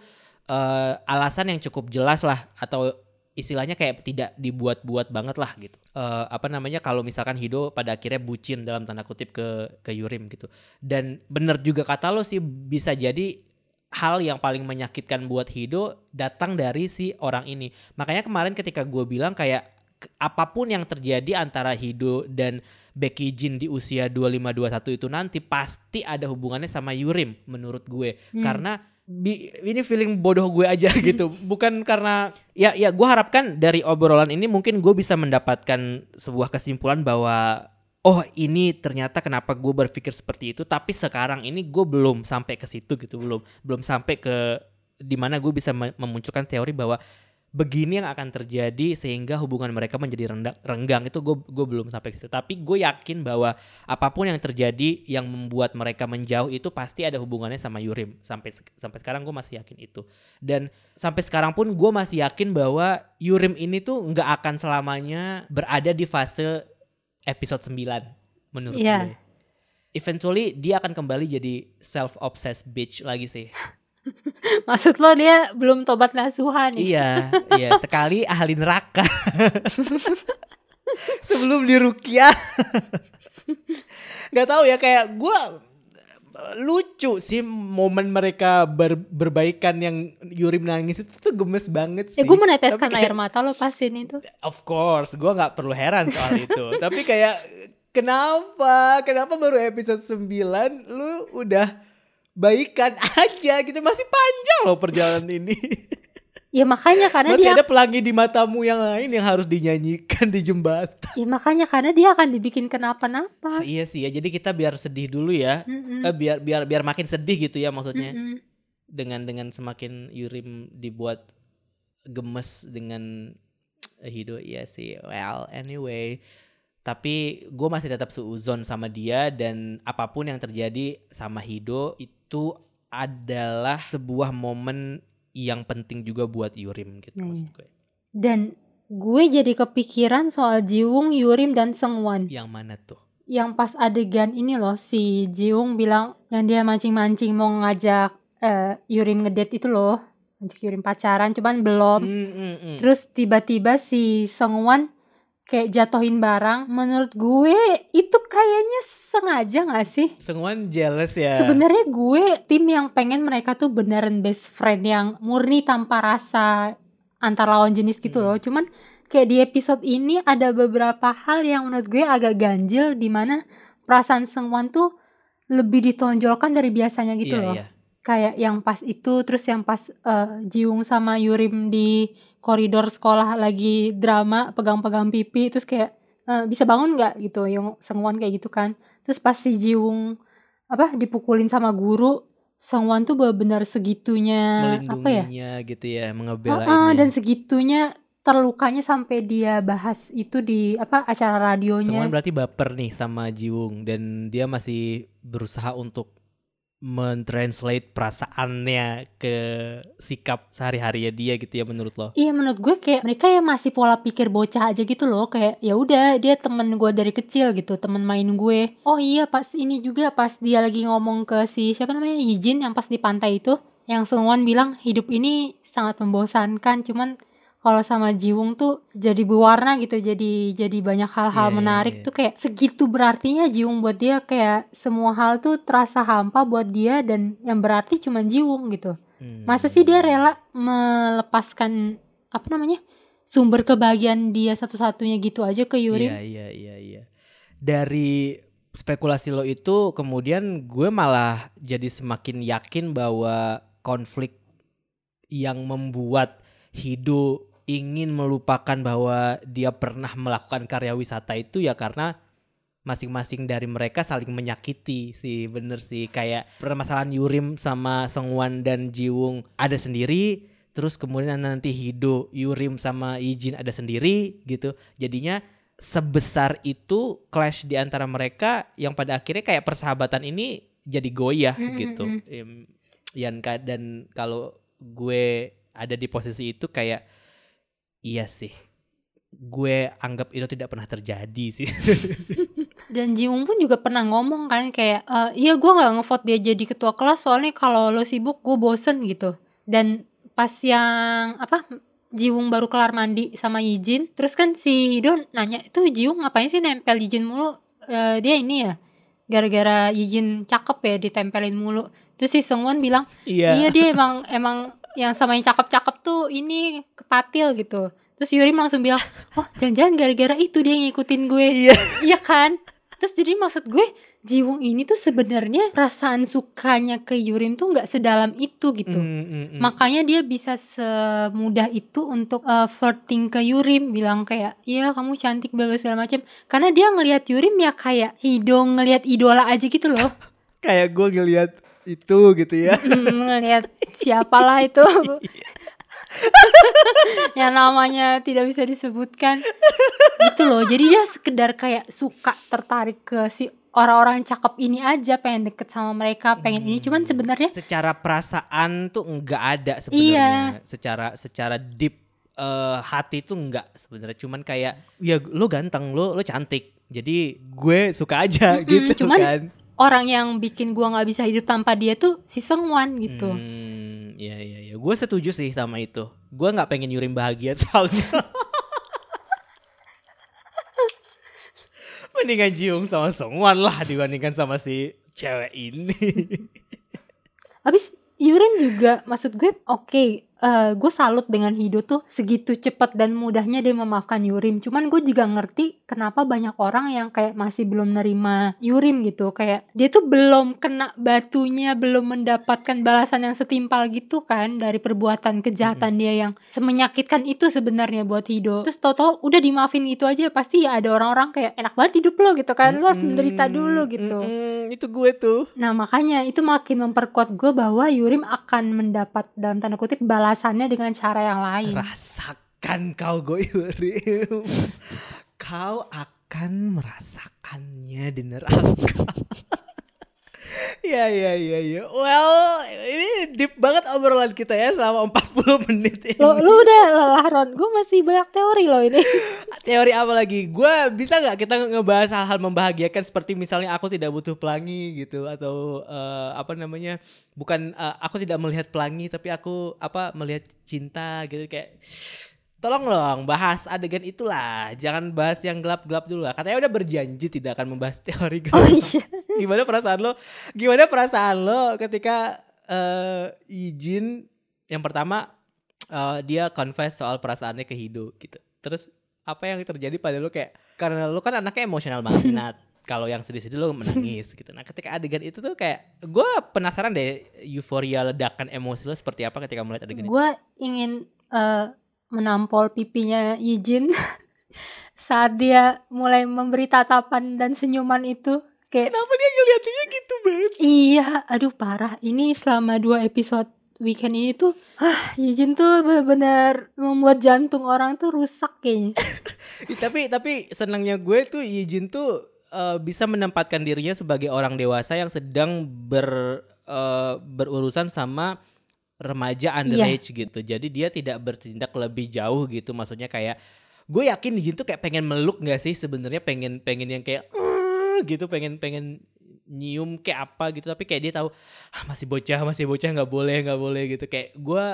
eh, alasan yang cukup jelas lah atau istilahnya kayak tidak dibuat-buat banget lah gitu. Eh, apa namanya kalau misalkan Hido pada akhirnya bucin dalam tanda kutip ke ke Yurim gitu. Dan bener juga kata lo sih bisa jadi hal yang paling menyakitkan buat Hido datang dari si orang ini. Makanya kemarin ketika gue bilang kayak apa pun yang terjadi antara Hido dan Becky Jin di usia 25-21 itu nanti pasti ada hubungannya sama Yurim menurut gue. Hmm. Karena bi- ini feeling bodoh gue aja [laughs] gitu. Bukan karena ya ya gue harapkan dari obrolan ini mungkin gue bisa mendapatkan sebuah kesimpulan bahwa oh ini ternyata kenapa gue berpikir seperti itu tapi sekarang ini gue belum sampai ke situ gitu belum belum sampai ke di mana gue bisa me- memunculkan teori bahwa begini yang akan terjadi sehingga hubungan mereka menjadi rendang, renggang. Itu gue gue belum sampai ke situ. Tapi gue yakin bahwa apa pun yang terjadi yang membuat mereka menjauh itu pasti ada hubungannya sama Yurim. Sampai sampai sekarang gue masih yakin itu. Dan sampai sekarang pun gue masih yakin bahwa Yurim ini tuh nggak akan selamanya berada di fase episode 9 menurut Iya. gue. Eventually dia akan kembali jadi self obsessed bitch lagi sih [laughs] [laughs] maksud lo dia belum tobat nasuhan nih Iya, iya sekali ahli neraka. [laughs] Sebelum dirukyah. [laughs] Gak tahu ya kayak gua lucu sih momen mereka ber- berbaikan yang Yurim nangis itu tuh gemes banget sih. ya gue meneteskan kayak- air mata lo pas ini tuh Of course, gua nggak perlu heran soal itu. Tapi kayak kenapa? Kenapa baru episode 9 lu udah baikan [laughs] aja gitu masih panjang loh perjalanan ini. [laughs] ya makanya karena Masih dia ada pelangi di matamu yang lain yang harus dinyanyikan di jembatan. ya makanya karena dia akan dibikin kenapa-napa iya sih ya, jadi kita biar sedih dulu ya. Mm-mm. Eh, biar biar biar makin sedih gitu ya maksudnya. Mm-mm. Dengan dengan semakin Yurim dibuat gemes dengan Hido iya sih. Well, anyway. Tapi gue masih tetap seuzon sama dia dan apa pun yang terjadi sama Hido itu adalah sebuah momen yang penting juga buat Yurim gitu Iya, maksud gue. dan gue jadi kepikiran soal Jiwung, Yurim dan Sengwan. Yang mana tuh? Yang pas adegan ini loh si Jiwung bilang yang dia mancing-mancing mau ngajak eh, Yurim ngedate itu loh. Ngajak Yurim pacaran cuman belum. Mm, mm, mm. Terus tiba-tiba si Sengwan kayak jatuhin barang. Menurut gue itu kayaknya sengaja gak sih? Sengwan jealous ya. Sebenarnya gue tim yang pengen mereka tuh beneran best friend yang murni tanpa rasa antar lawan jenis gitu Hmm. loh. Cuman kayak di episode ini ada beberapa hal yang menurut gue agak ganjil di mana perasaan Sengwan tuh lebih ditonjolkan dari biasanya gitu Iya, loh. iya. Kayak yang pas itu terus yang pas eh, Jiung sama Yurim di koridor sekolah lagi drama pegang-pegang pipi terus kayak eh, bisa bangun nggak gitu yang Sengwan kayak gitu kan. Terus pas si Jiung apa dipukulin sama guru Sengwan tuh benar-benar segitunya apa ya? Gitu ya, Heeh, mengebelainnya. dan segitunya terlukanya sampai dia bahas itu di apa acara radionya. Sengwan berarti baper nih sama Jiwung dan dia masih berusaha untuk mentranslate perasaannya ke sikap sehari-harinya dia gitu ya menurut lo. Iya menurut gue kayak mereka ya masih pola pikir bocah aja gitu loh. Kayak ya udah dia temen gue dari kecil gitu temen main gue. Oh iya pas ini juga pas dia lagi ngomong ke si siapa namanya? Yijin yang pas di pantai itu yang Sungwon bilang hidup ini sangat membosankan cuman kalau sama Jiwung tuh jadi berwarna gitu jadi jadi banyak hal-hal Iya, iya, menarik iya. tuh kayak segitu berartinya Jiwung buat dia kayak semua hal tuh terasa hampa buat dia dan yang berarti cuma Jiwung gitu Hmm. Masa sih dia rela melepaskan apa namanya sumber kebahagiaan dia satu-satunya gitu aja ke Yurim? Iya iya iya iya. Dari spekulasi lo itu kemudian gue malah jadi semakin yakin bahwa konflik yang membuat Hido ingin melupakan bahwa dia pernah melakukan karya wisata itu ya karena masing-masing dari mereka saling menyakiti sih bener sih. Kayak permasalahan Yurim sama Sengwan dan Jiwung ada sendiri terus kemudian nanti Hido Yurim sama Ijin ada sendiri gitu. Jadinya sebesar itu clash di antara mereka yang pada akhirnya kayak persahabatan ini jadi goyah Mm, mm, gitu. mm. Em, Yan ka- dan kalau gue ada di posisi itu kayak iya sih gue anggap itu tidak pernah terjadi sih [laughs] Dan Jiwung pun juga pernah ngomong kan kayak "Eh, iya gue nggak ngevote dia jadi ketua kelas soalnya kalau lo sibuk gue bosen gitu. Dan pas yang apa Jiwung baru kelar mandi sama Yijin, terus kan si Hido nanya itu Jiwung ngapain sih nempel Yijin mulu? Eh, dia ini ya gara-gara Yijin cakep ya ditempelin mulu. Terus si Sungwon bilang Iya dia emang emang yang sama yang cakep-cakep tuh ini kepatil gitu. Terus Yuri langsung bilang, oh jangan-jangan gara-gara itu dia ngikutin gue. iya Iya kan? Terus jadi maksud gue Jiwung ini tuh sebenarnya perasaan sukanya ke Yurim tuh nggak sedalam itu gitu. Mm, mm, mm. Makanya dia bisa semudah itu untuk uh, flirting ke Yurim bilang kayak iya kamu cantik bla bla segala macam. Karena dia ngelihat Yurim ya kayak hidung ngelihat idola aja gitu loh. [laughs] kayak gue ngeliat itu gitu ya. [laughs] Hmm, ngelihat siapalah itu. [laughs] Yang namanya tidak bisa disebutkan. Gitu loh jadi dia sekedar kayak suka tertarik ke si orang-orang cakep ini aja pengen deket sama mereka pengen ini. Cuman sebenarnya secara perasaan tuh enggak ada Iya. sebenarnya. Secara secara deep eh, hati tuh enggak sebenarnya. Cuman kayak ya lo ganteng lo lo cantik. Jadi gue suka aja Mm-mm, gitu cuman kan orang yang bikin gua nggak bisa hidup tanpa dia tuh si Sengwan gitu Hmm, iya iya iya. Gue setuju sih sama itu. Gue nggak pengen Yurim bahagia soalnya. [laughs] Mendingan Jiung sama Songwan lah dibandingkan sama si cewek ini. Habis Yurim juga maksud gue oke eh, gue salut dengan Hido tuh segitu cepat dan mudahnya dia memaafkan Yurim. Cuman gue juga ngerti kenapa banyak orang yang kayak masih belum nerima Yurim gitu. Kayak dia tuh belum kena batunya, belum mendapatkan balasan yang setimpal gitu kan dari perbuatan kejahatan dia yang semenyakitkan itu sebenarnya buat Hido. Terus tau-tau udah dimaafin itu aja pasti ya ada orang-orang kayak enak banget hidup lo gitu kan. Lo harus menderita dulu gitu. Itu gue tuh. Nah makanya itu makin memperkuat gue bahwa Yurim akan mendapat dalam tanda kutip balasannya dengan cara yang lain. Rasakan kau gue Yurim. [laughs] kau akan merasakannya di neraka. [laughs] Ya ya ya ya. Well, ini deep banget obrolan kita ya selama 40 [laughs] menit ini. Lo lu udah lelah Ron, gue masih banyak teori loh ini. [laughs] Teori apa lagi? Gue bisa nggak kita ngebahas hal-hal membahagiakan seperti misalnya aku tidak butuh pelangi gitu atau eh, apa namanya? Bukan eh, aku tidak melihat pelangi tapi aku apa melihat cinta gitu kayak Tolong dong bahas adegan itulah. Jangan bahas yang gelap-gelap dulu lah. Katanya udah berjanji tidak akan membahas teori gelap. Oh iya. [laughs] Gimana perasaan lo? Gimana perasaan lo ketika eh izin yang pertama eh, dia confess soal perasaannya ke Hido gitu. Terus apa yang terjadi pada lo kayak karena lo kan anaknya emosional banget [laughs] Nat. Kalau yang sedih-sedih lo menangis gitu. Nah ketika adegan itu tuh kayak gue penasaran deh euforia ledakan emosi lo seperti apa ketika melihat adegan itu. Gue ingin eh, menampol pipinya Yijin [laughs] saat dia mulai memberi tatapan dan senyuman itu. Kayak Kenapa dia ngeliatinnya gitu banget? iya, aduh parah. Ini selama dua episode weekend ini tuh, ah Yijin tuh benar-benar membuat jantung orang tuh rusak kayaknya. [laughs] Tapi tapi senangnya gue tuh Yijin tuh eh, bisa menempatkan dirinya sebagai orang dewasa yang sedang ber eh, berurusan sama remaja underage gitu. Jadi dia tidak bertindak lebih jauh gitu. Maksudnya kayak gue yakin Yijin tuh kayak pengen meluk nggak sih sebenarnya pengen pengen yang kayak gitu pengen pengen nyium kayak apa gitu tapi kayak dia tahu "Ah, masih bocah masih bocah nggak boleh nggak boleh gitu kayak gue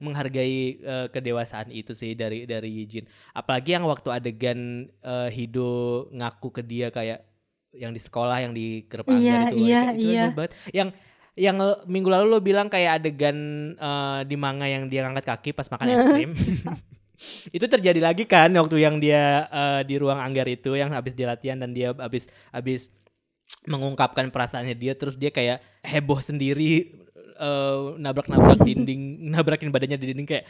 menghargai eh, kedewasaan itu sih dari dari Yijin apalagi yang waktu adegan eh, Hido ngaku ke dia kayak yang di sekolah yang di Kerep Iya, Anggar itu iya, kayak itu iya. bagus banget. yang yang lo- minggu lalu lo bilang kayak adegan eh, di manga yang dia ngangkat kaki pas makan es krim. [laughs] [laughs] Itu terjadi lagi kan waktu yang dia eh, di ruang anggar itu yang habis dia latihan dan dia habis habis mengungkapkan perasaannya dia terus dia kayak heboh sendiri eh, nabrak-nabrak [laughs] dinding nabrakin badannya di dinding kayak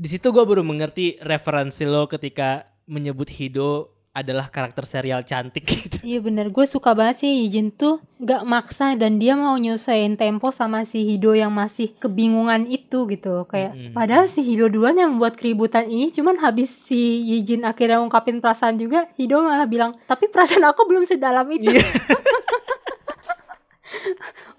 di situ gue baru mengerti referensi lo ketika menyebut Hido adalah karakter serial cantik gitu. Iya bener, gue suka banget sih Yijin tuh gak maksa dan dia mau nyusahin tempo sama si Hido yang masih kebingungan itu gitu Kayak Mm-mm. padahal si Hido duluan yang membuat keributan ini Cuman habis si Yijin akhirnya ngungkapin perasaan juga Hido malah bilang, tapi perasaan aku belum sedalam itu Iya. [laughs]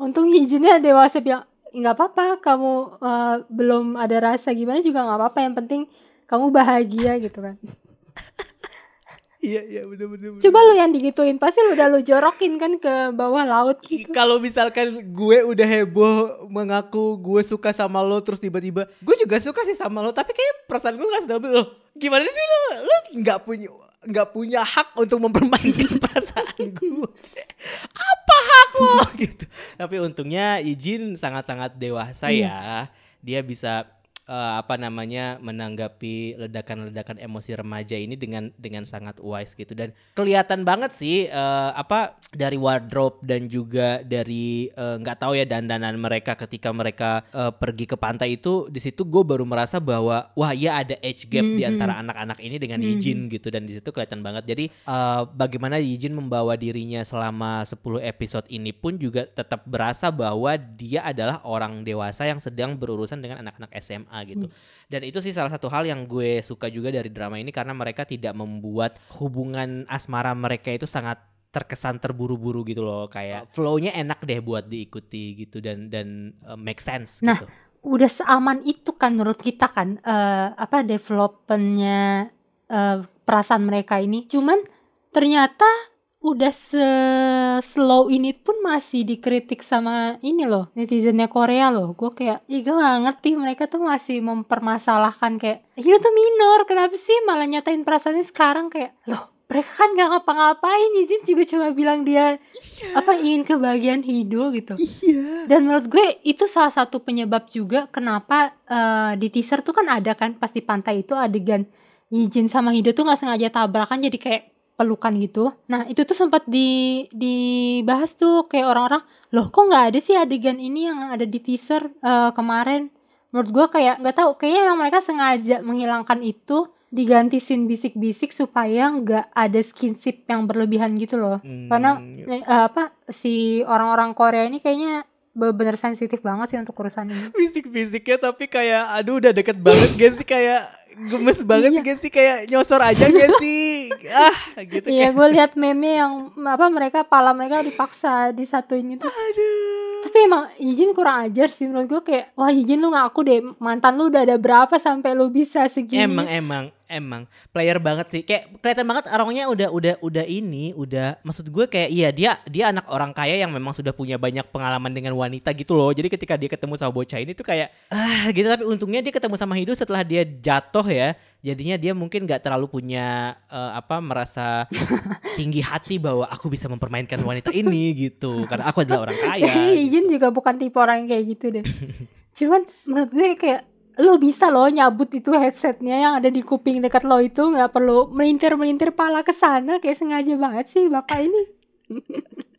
Untung Yijinnya dewasa bilang, nggak apa-apa kamu eh, belum ada rasa gimana juga nggak apa-apa Yang penting kamu bahagia gitu kan [laughs] Iya iya bener-bener. Coba lu yang digituin, pasti lu udah lu jorokin kan ke bawah laut gitu. Kalau misalkan gue udah heboh mengaku gue suka sama lo terus tiba-tiba gue juga suka sih sama lo tapi kayak perasaan gue gak sedalam lo gimana sih lo? Lo nggak punya nggak punya hak untuk mempermainkan [laughs] perasaan gue. Apa hak lo? [laughs] Gitu. Tapi untungnya Ijin sangat-sangat dewasa Iya. ya. Dia bisa eh, apa namanya menanggapi ledakan-ledakan emosi remaja ini dengan dengan sangat wise gitu dan kelihatan banget sih eh, apa dari wardrobe dan juga dari eh, nggak tahu ya dandanan mereka ketika mereka eh, pergi ke pantai itu di situ gue baru merasa bahwa wah ya ada age gap di Mhm. antara anak-anak ini dengan Mhm. Yijin gitu dan di situ kelihatan banget jadi eh, bagaimana Yijin membawa dirinya selama 10 episode ini pun juga tetap berasa bahwa dia adalah orang dewasa yang sedang berurusan dengan anak-anak SMA gitu. Dan itu sih salah satu hal yang gue suka juga dari drama ini karena mereka tidak membuat hubungan asmara mereka itu sangat terkesan terburu-buru gitu loh. Kayak flow-nya enak deh buat diikuti gitu dan dan uh, make sense Nah, gitu. udah seaman itu kan menurut kita kan eh, apa developmentnya eh, perasaan mereka ini. Cuman ternyata udah se slow ini pun masih dikritik sama ini loh netizennya Korea loh. Gue kayak ih gue gak ngerti mereka tuh masih mempermasalahkan kayak Hido tuh minor kenapa sih malah nyatain perasaannya sekarang? Kayak loh mereka kan gak ngapa-ngapain Izin juga cuma bilang dia apa ingin kebahagiaan Hido gitu. Dan menurut gue itu salah satu penyebab juga kenapa eh, di teaser tuh kan ada kan pas di pantai itu adegan Yijin sama Hido tuh nggak sengaja tabrakan jadi kayak pelukan gitu. Nah itu tuh sempat di dibahas tuh kayak orang-orang loh kok nggak ada sih adegan ini yang ada di teaser eh, kemarin. Menurut gue kayak nggak tahu kayaknya emang mereka sengaja menghilangkan itu diganti scene bisik-bisik supaya nggak ada skinship yang berlebihan gitu loh. Karena Hmm, eh, apa si orang-orang Korea ini kayaknya bener sensitif banget sih untuk urusan ini. [laughs] fisik-fisiknya tapi kayak aduh udah deket banget gak sih kayak gemes banget Iya. gak sih? Kayak nyosor aja gak [laughs] sih? Ah gitu Iya, gue lihat meme yang apa mereka pala mereka dipaksa disatuin itu. aduh. Tapi emang Yijin kurang ajar sih menurut gue kayak wah Yijin lu ngaku deh mantan lu udah ada berapa sampai lu bisa segini? Emang emang emang player banget sih. Kayak kelihatan banget orangnya udah udah udah ini, udah maksud gue kayak iya dia dia anak orang kaya yang memang sudah punya banyak pengalaman dengan wanita gitu loh. Jadi ketika dia ketemu sama bocah ini tuh kayak ah gitu tapi untungnya dia ketemu sama Hidu setelah dia jatuh ya. Jadinya dia mungkin nggak terlalu punya eh, apa merasa [laughs] tinggi hati bahwa aku bisa mempermainkan wanita ini [laughs] gitu. Karena aku adalah orang kaya. Kayaknya Yijin juga bukan tipe orang yang kayak gitu deh [laughs] cuman menurut gue kayak lo bisa loh nyabut itu headsetnya yang ada di kuping dekat lo itu. Nggak perlu melintir melintir pala ke sana. Kayak sengaja banget sih bapak ini [laughs]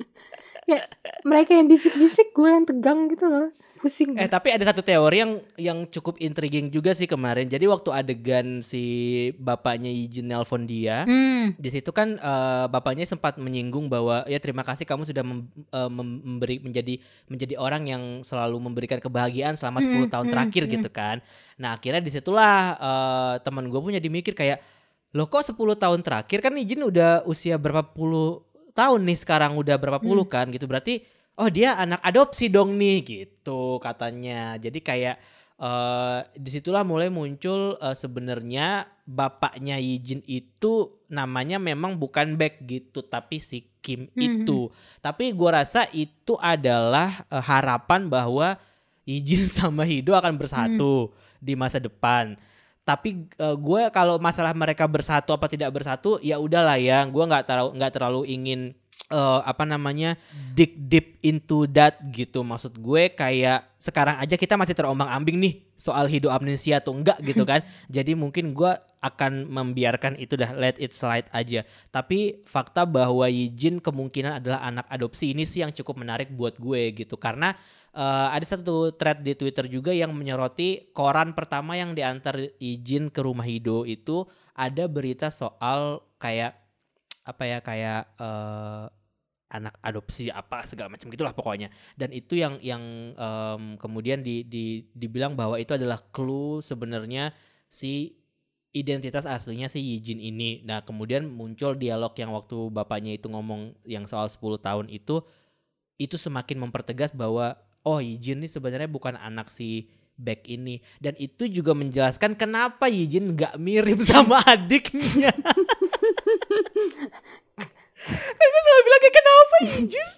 ya mereka yang bisik-bisik gue yang tegang gitu loh pusing Eh tapi ada satu teori yang yang cukup intriguing juga sih kemarin. Jadi waktu adegan si bapaknya Yijin nelpon dia, hmm. di situ kan eh, bapaknya sempat menyinggung bahwa ya terima kasih kamu sudah mem- mem- memberi menjadi menjadi orang yang selalu memberikan kebahagiaan selama 10 Hmm, tahun hmm, terakhir hmm. gitu kan. Nah akhirnya di situlah eh, teman gue punya dimikir kayak loh kok 10 tahun terakhir kan Yijin udah usia berapa puluh tahun nih sekarang udah berapa puluh kan gitu. Berarti oh dia anak adopsi dong nih gitu katanya. Jadi kayak eh di situlah mulai muncul eh, sebenarnya bapaknya Yijin itu namanya memang bukan Baek gitu tapi si Kim Mhm. itu. tapi gua rasa itu adalah eh, harapan bahwa Yijin [laughs] sama Hido akan bersatu di masa depan tapi eh, gue kalau masalah mereka bersatu apa tidak bersatu ya udahlah ya. Gue nggak terlalu nggak terlalu ingin eh, apa namanya dig deep into that gitu. Maksud gue kayak sekarang aja kita masih terombang ambing nih soal hidup amnesia atau enggak [laughs] gitu kan. Jadi mungkin gue akan membiarkan itu dah let it slide aja. Tapi fakta bahwa Yijin kemungkinan adalah anak adopsi ini sih yang cukup menarik buat gue gitu. Karena eh, ada satu thread di Twitter juga yang menyoroti koran pertama yang diantar Yijin ke rumah Hido itu ada berita soal kayak apa ya kayak eh, anak adopsi apa segala macam gitulah pokoknya dan itu yang yang em, kemudian di, di dibilang bahwa itu adalah clue sebenarnya si identitas aslinya si Yijin ini. Nah, kemudian muncul dialog yang waktu bapaknya itu ngomong yang soal 10 tahun itu itu semakin mempertegas bahwa oh Yijin ini sebenarnya bukan anak si Baek ini dan itu juga menjelaskan kenapa Yijin nggak mirip [laughs] sama adiknya. [laughs] kan gue selalu bilang kayak kenapa Yijin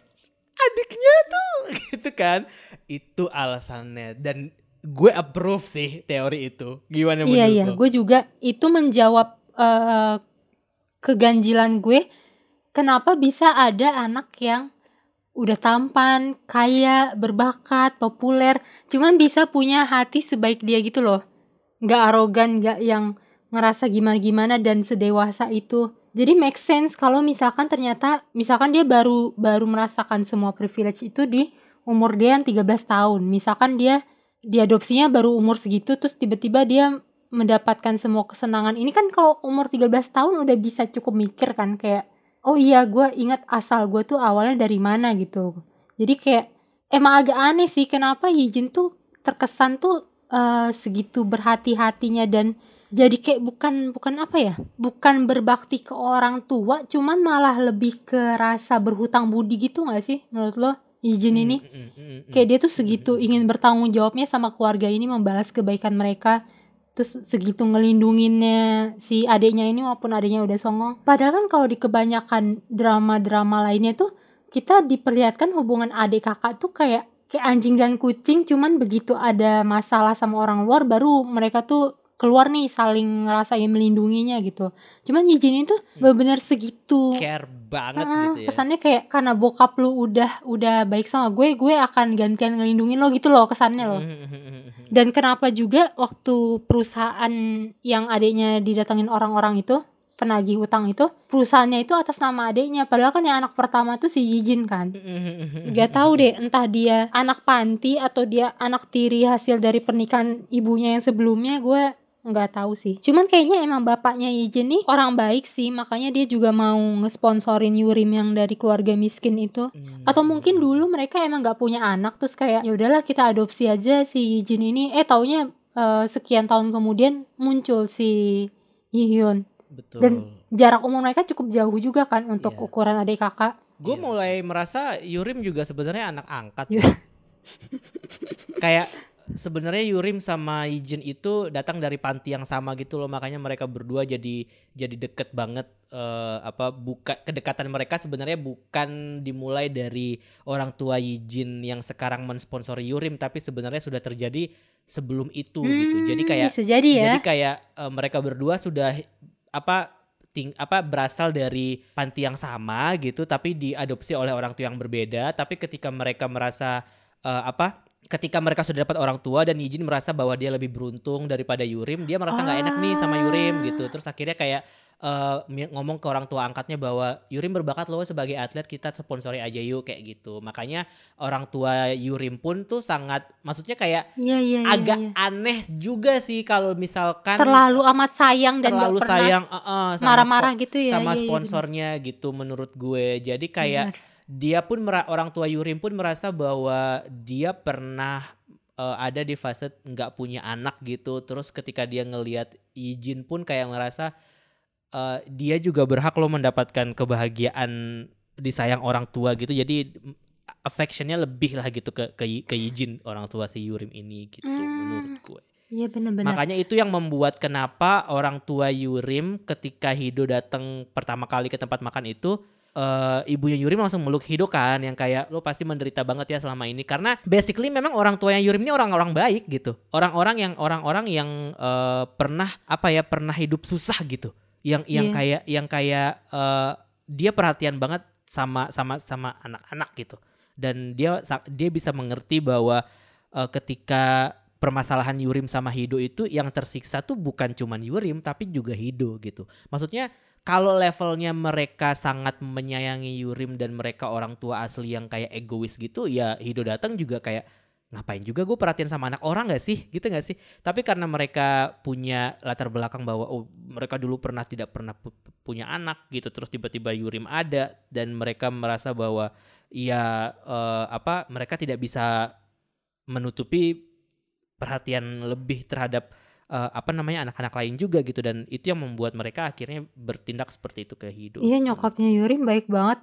adiknya tuh [laughs] gitu kan itu alasannya dan gue approve sih teori itu gimana Iya menurut iya, lo? gue juga itu menjawab eh, keganjilan gue. Kenapa bisa ada anak yang udah tampan, kaya, berbakat, populer, cuman bisa punya hati sebaik dia gitu loh. Nggak arogan, nggak yang ngerasa gimana-gimana dan sedewasa itu. Jadi make sense kalau misalkan ternyata misalkan dia baru baru merasakan semua privilege itu di umur dia yang 13 tahun. Misalkan dia diadopsinya baru umur segitu terus tiba-tiba dia mendapatkan semua kesenangan ini kan kalau umur 13 tahun udah bisa cukup mikir kan kayak oh iya gue ingat asal gue tuh awalnya dari mana gitu. Jadi kayak emang agak aneh sih kenapa Yijin tuh terkesan tuh eh, segitu berhati-hatinya dan jadi kayak bukan bukan apa ya bukan berbakti ke orang tua cuman malah lebih ke rasa berhutang budi gitu gak sih menurut lo Yijin ini? Mm, mm, mm, mm, kayak dia tuh segitu ingin bertanggung jawabnya sama keluarga ini membalas kebaikan mereka terus segitu ngelindunginnya si adiknya ini walaupun adiknya udah songong. Padahal kan kalau di kebanyakan drama-drama lainnya tuh kita diperlihatkan hubungan adik kakak tuh kayak kayak anjing dan kucing cuman begitu ada masalah sama orang luar baru mereka tuh keluar nih saling ngerasain melindunginya gitu cuman Yijin itu benar-benar segitu care banget Ah, gitu ya. kesannya kayak karena bokap lu udah udah baik sama gue, gue akan gantian ngelindungin lo gitu loh kesannya loh. Mm, mm, mm, mm, mm. Dan kenapa juga waktu perusahaan yang adiknya didatengin orang-orang itu penagih utang itu perusahaannya itu atas nama adiknya padahal kan yang anak pertama tuh si Yijin kan Gak tahu deh entah dia anak panti atau dia anak tiri hasil dari pernikahan ibunya yang sebelumnya gue nggak tahu sih cuman kayaknya emang bapaknya Yijin nih orang baik sih makanya dia juga mau ngesponsorin Yurim yang dari keluarga miskin itu Hmm. atau mungkin dulu mereka emang nggak punya anak terus kayak ya udahlah kita adopsi aja si Yijin ini eh taunya eh, sekian tahun kemudian muncul si Yihyun betul. dan jarak umur mereka cukup jauh juga kan untuk Iya. ukuran adik kakak Gue Iya. mulai merasa Yurim juga sebenarnya anak angkat. Yu- ya. kayak sebenarnya Yurim sama Yijin itu datang dari panti yang sama gitu loh. Makanya mereka berdua jadi jadi deket banget eh, apa buka kedekatan mereka sebenarnya bukan dimulai dari orang tua Yijin yang sekarang mensponsori Yurim tapi sebenarnya sudah terjadi sebelum itu gitu. Jadi Hmm, kayak bisa jadi ya. jadi kayak eh, mereka berdua sudah apa ting apa berasal dari panti yang sama gitu tapi diadopsi oleh orang tua yang berbeda. Tapi ketika mereka merasa eh, apa ketika mereka sudah dapat orang tua dan Yijin merasa bahwa dia lebih beruntung daripada Yurim dia merasa nggak enak nih sama Yurim gitu terus akhirnya kayak mi- ngomong ke orang tua angkatnya bahwa Yurim berbakat loh sebagai atlet kita sponsori aja yuk kayak gitu makanya orang tua Yurim pun tuh sangat maksudnya kayak Iya iya iya, agak iya. aneh juga sih kalau misalkan terlalu amat sayang dan terlalu sayang uh, uh, sama marah-marah gitu ya. sama iya, sponsornya gitu menurut gue jadi kayak Benar. Dia pun mera- orang tua Yurim pun merasa bahwa dia pernah uh, ada di fase nggak punya anak gitu terus ketika dia ngelihat Ijin pun kayak ngerasa uh, dia juga berhak loh mendapatkan kebahagiaan disayang orang tua gitu jadi mm, affectionnya lebih lah gitu ke ke, ke Ijin orang tua si Yurim ini gitu Hmm. menurut gue Iya benar-benar. Makanya itu yang membuat kenapa orang tua Yurim ketika Hido datang pertama kali ke tempat makan itu eh, ibunya Yurim langsung meluk Hido kan yang kayak lo pasti menderita banget ya selama ini karena basically memang orang tuanya Yurim ini orang-orang baik gitu. Orang-orang yang orang-orang yang eh, pernah apa ya pernah hidup susah gitu. Yang yang Iya. kayak yang kayak eh, dia perhatian banget sama sama sama anak-anak gitu. Dan dia dia bisa mengerti bahwa eh, ketika permasalahan Yurim sama Hido itu yang tersiksa tuh bukan cuman Yurim tapi juga Hido gitu. Maksudnya kalau levelnya mereka sangat menyayangi Yurim dan mereka orang tua asli yang kayak egois gitu ya Hido datang juga kayak ngapain juga gue perhatian sama anak orang gak sih? Gitu gak sih? Tapi karena mereka punya latar belakang bahwa oh mereka dulu pernah tidak pernah pu- punya anak gitu terus tiba-tiba Yurim ada dan mereka merasa bahwa ya eh, apa mereka tidak bisa menutupi perhatian lebih terhadap eh, apa namanya anak-anak lain juga gitu dan itu yang membuat mereka akhirnya bertindak seperti itu ke Hido. Iya nyokapnya Yuri baik banget.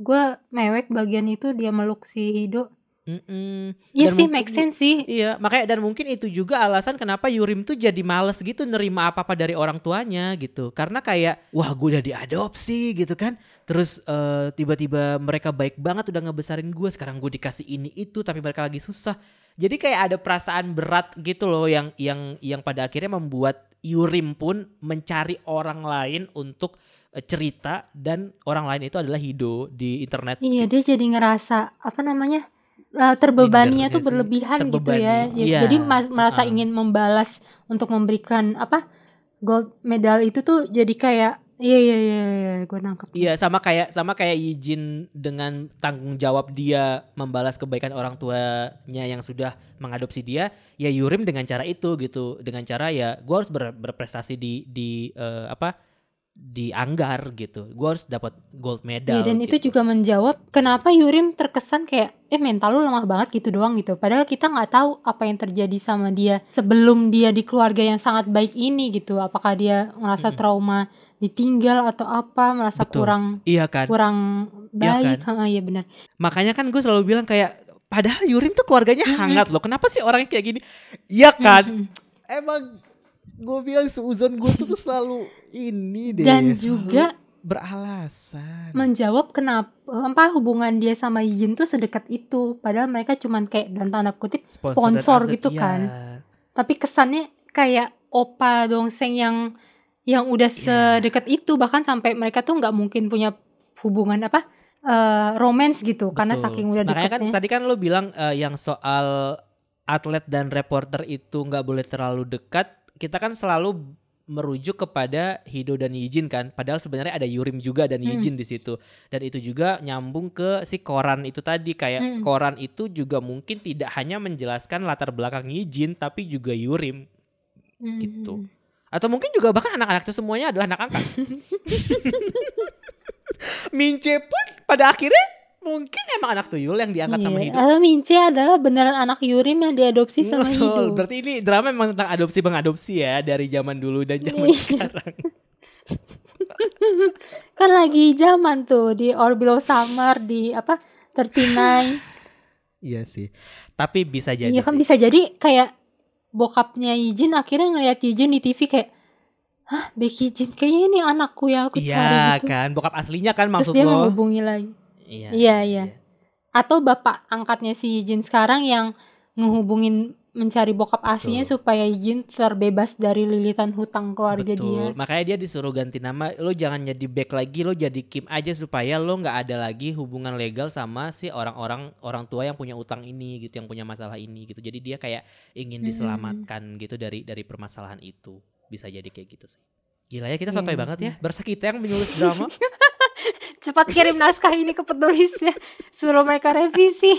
Gue mewek bagian itu dia meluk si Hido. Mm-mm. Iya sih mungkin- make sense sih. Iya, makanya dan mungkin itu juga alasan kenapa Yurim tuh jadi males gitu nerima apa-apa dari orang tuanya gitu. Karena kayak wah gue udah diadopsi gitu kan. Terus eh, tiba-tiba mereka baik banget udah ngebesarin gue, sekarang gue dikasih ini itu tapi mereka lagi susah. Jadi kayak ada perasaan berat gitu loh yang yang yang pada akhirnya membuat Yurim pun mencari orang lain untuk eh, cerita dan orang lain itu adalah Hido di internet. Iya dia jadi ngerasa apa namanya eh, terbebaninya tuh berlebihan gitu Terbebani, ya. Ya, iya. Jadi mas- merasa Ah. ingin membalas untuk memberikan apa gold medal itu tuh jadi kayak iya iya iya, iya gue nangkep. Iya sama kayak sama kayak Yijin dengan tanggung jawab dia membalas kebaikan orang tuanya yang sudah mengadopsi dia, ya Yurim dengan cara itu gitu, dengan cara ya gue harus ber- berprestasi di di eh, apa di anggar gitu, gue harus dapat gold medal. Iya dan itu gitu. juga menjawab kenapa Yurim terkesan kayak eh mental lu lemah banget gitu doang gitu. Padahal kita nggak tahu apa yang terjadi sama dia sebelum dia di keluarga yang sangat baik ini gitu. Apakah dia merasa Mm-mm. trauma ditinggal atau apa, merasa Betul. kurang Iya kan, kurang Iya baik. Heeh, Iya benar. makanya kan gue selalu bilang kayak padahal Yurim tuh keluarganya hangat loh, kenapa sih orangnya kayak gini? Iya kan, Mm-mm. emang gue bilang seuzon gue tuh, tuh selalu ini deh. Dan juga beralasan. menjawab kenapa apa hubungan dia sama Yin tuh sedekat itu. Padahal mereka cuman kayak dan tanda kutip sponsor, atlet, gitu iya. kan. Tapi kesannya kayak opa dongseng yang yang udah Iya. sedekat itu bahkan sampai mereka tuh nggak mungkin punya hubungan apa eh, romance gitu karena Betul. saking udah Makanya kan dekatnya. tadi kan lo bilang eh, yang soal atlet dan reporter itu nggak boleh terlalu dekat. Kita kan selalu merujuk kepada Hido dan Yijin kan. Padahal sebenarnya ada Yurim juga dan Hmm. Yijin di situ. Dan itu juga nyambung ke si koran itu tadi kayak Hmm. koran itu juga mungkin tidak hanya menjelaskan latar belakang Yijin tapi juga Yurim Hmm. gitu. Atau mungkin juga bahkan anak-anak itu semuanya adalah anak angkat. [laughs] Mince pun pada akhirnya mungkin emang anak tuyul yang diangkat sama Iya. Hido. Atau Mince adalah beneran anak Yurim yang diadopsi sama Betul. Hido. Berarti ini drama memang tentang adopsi mengadopsi ya dari zaman dulu dan zaman Iya. sekarang. [laughs] Kan lagi zaman tuh di All Below Summer di apa 39 [laughs] Iya sih. Tapi bisa jadi. Iya kan sih. bisa jadi kayak bokapnya Yijin akhirnya ngeliat Yijin di TV kayak Hah Becky Jin kayaknya ini anakku yang aku cari Iya gitu kan, bokap aslinya kan Terus maksud dia lo. menghubungi lagi Iya. Iya, iya. Atau bapak angkatnya si Yijin sekarang yang ngehubungin mencari bokap aslinya Betul. supaya Yijin terbebas dari lilitan hutang keluarga Betul. dia Makanya dia disuruh ganti nama. Lo jangan jadi back lagi, lo jadi Kim aja supaya lo nggak ada lagi hubungan legal sama si orang-orang orang tua yang punya utang ini gitu, yang punya masalah ini gitu. Jadi dia kayak ingin diselamatkan gitu dari dari permasalahan itu. Bisa jadi kayak gitu sih. Gila ya kita sotoy Iya, banget ya. Berasa kita yang menulis drama. [laughs] Cepat kirim naskah ini ke penulisnya. Suruh mereka revisi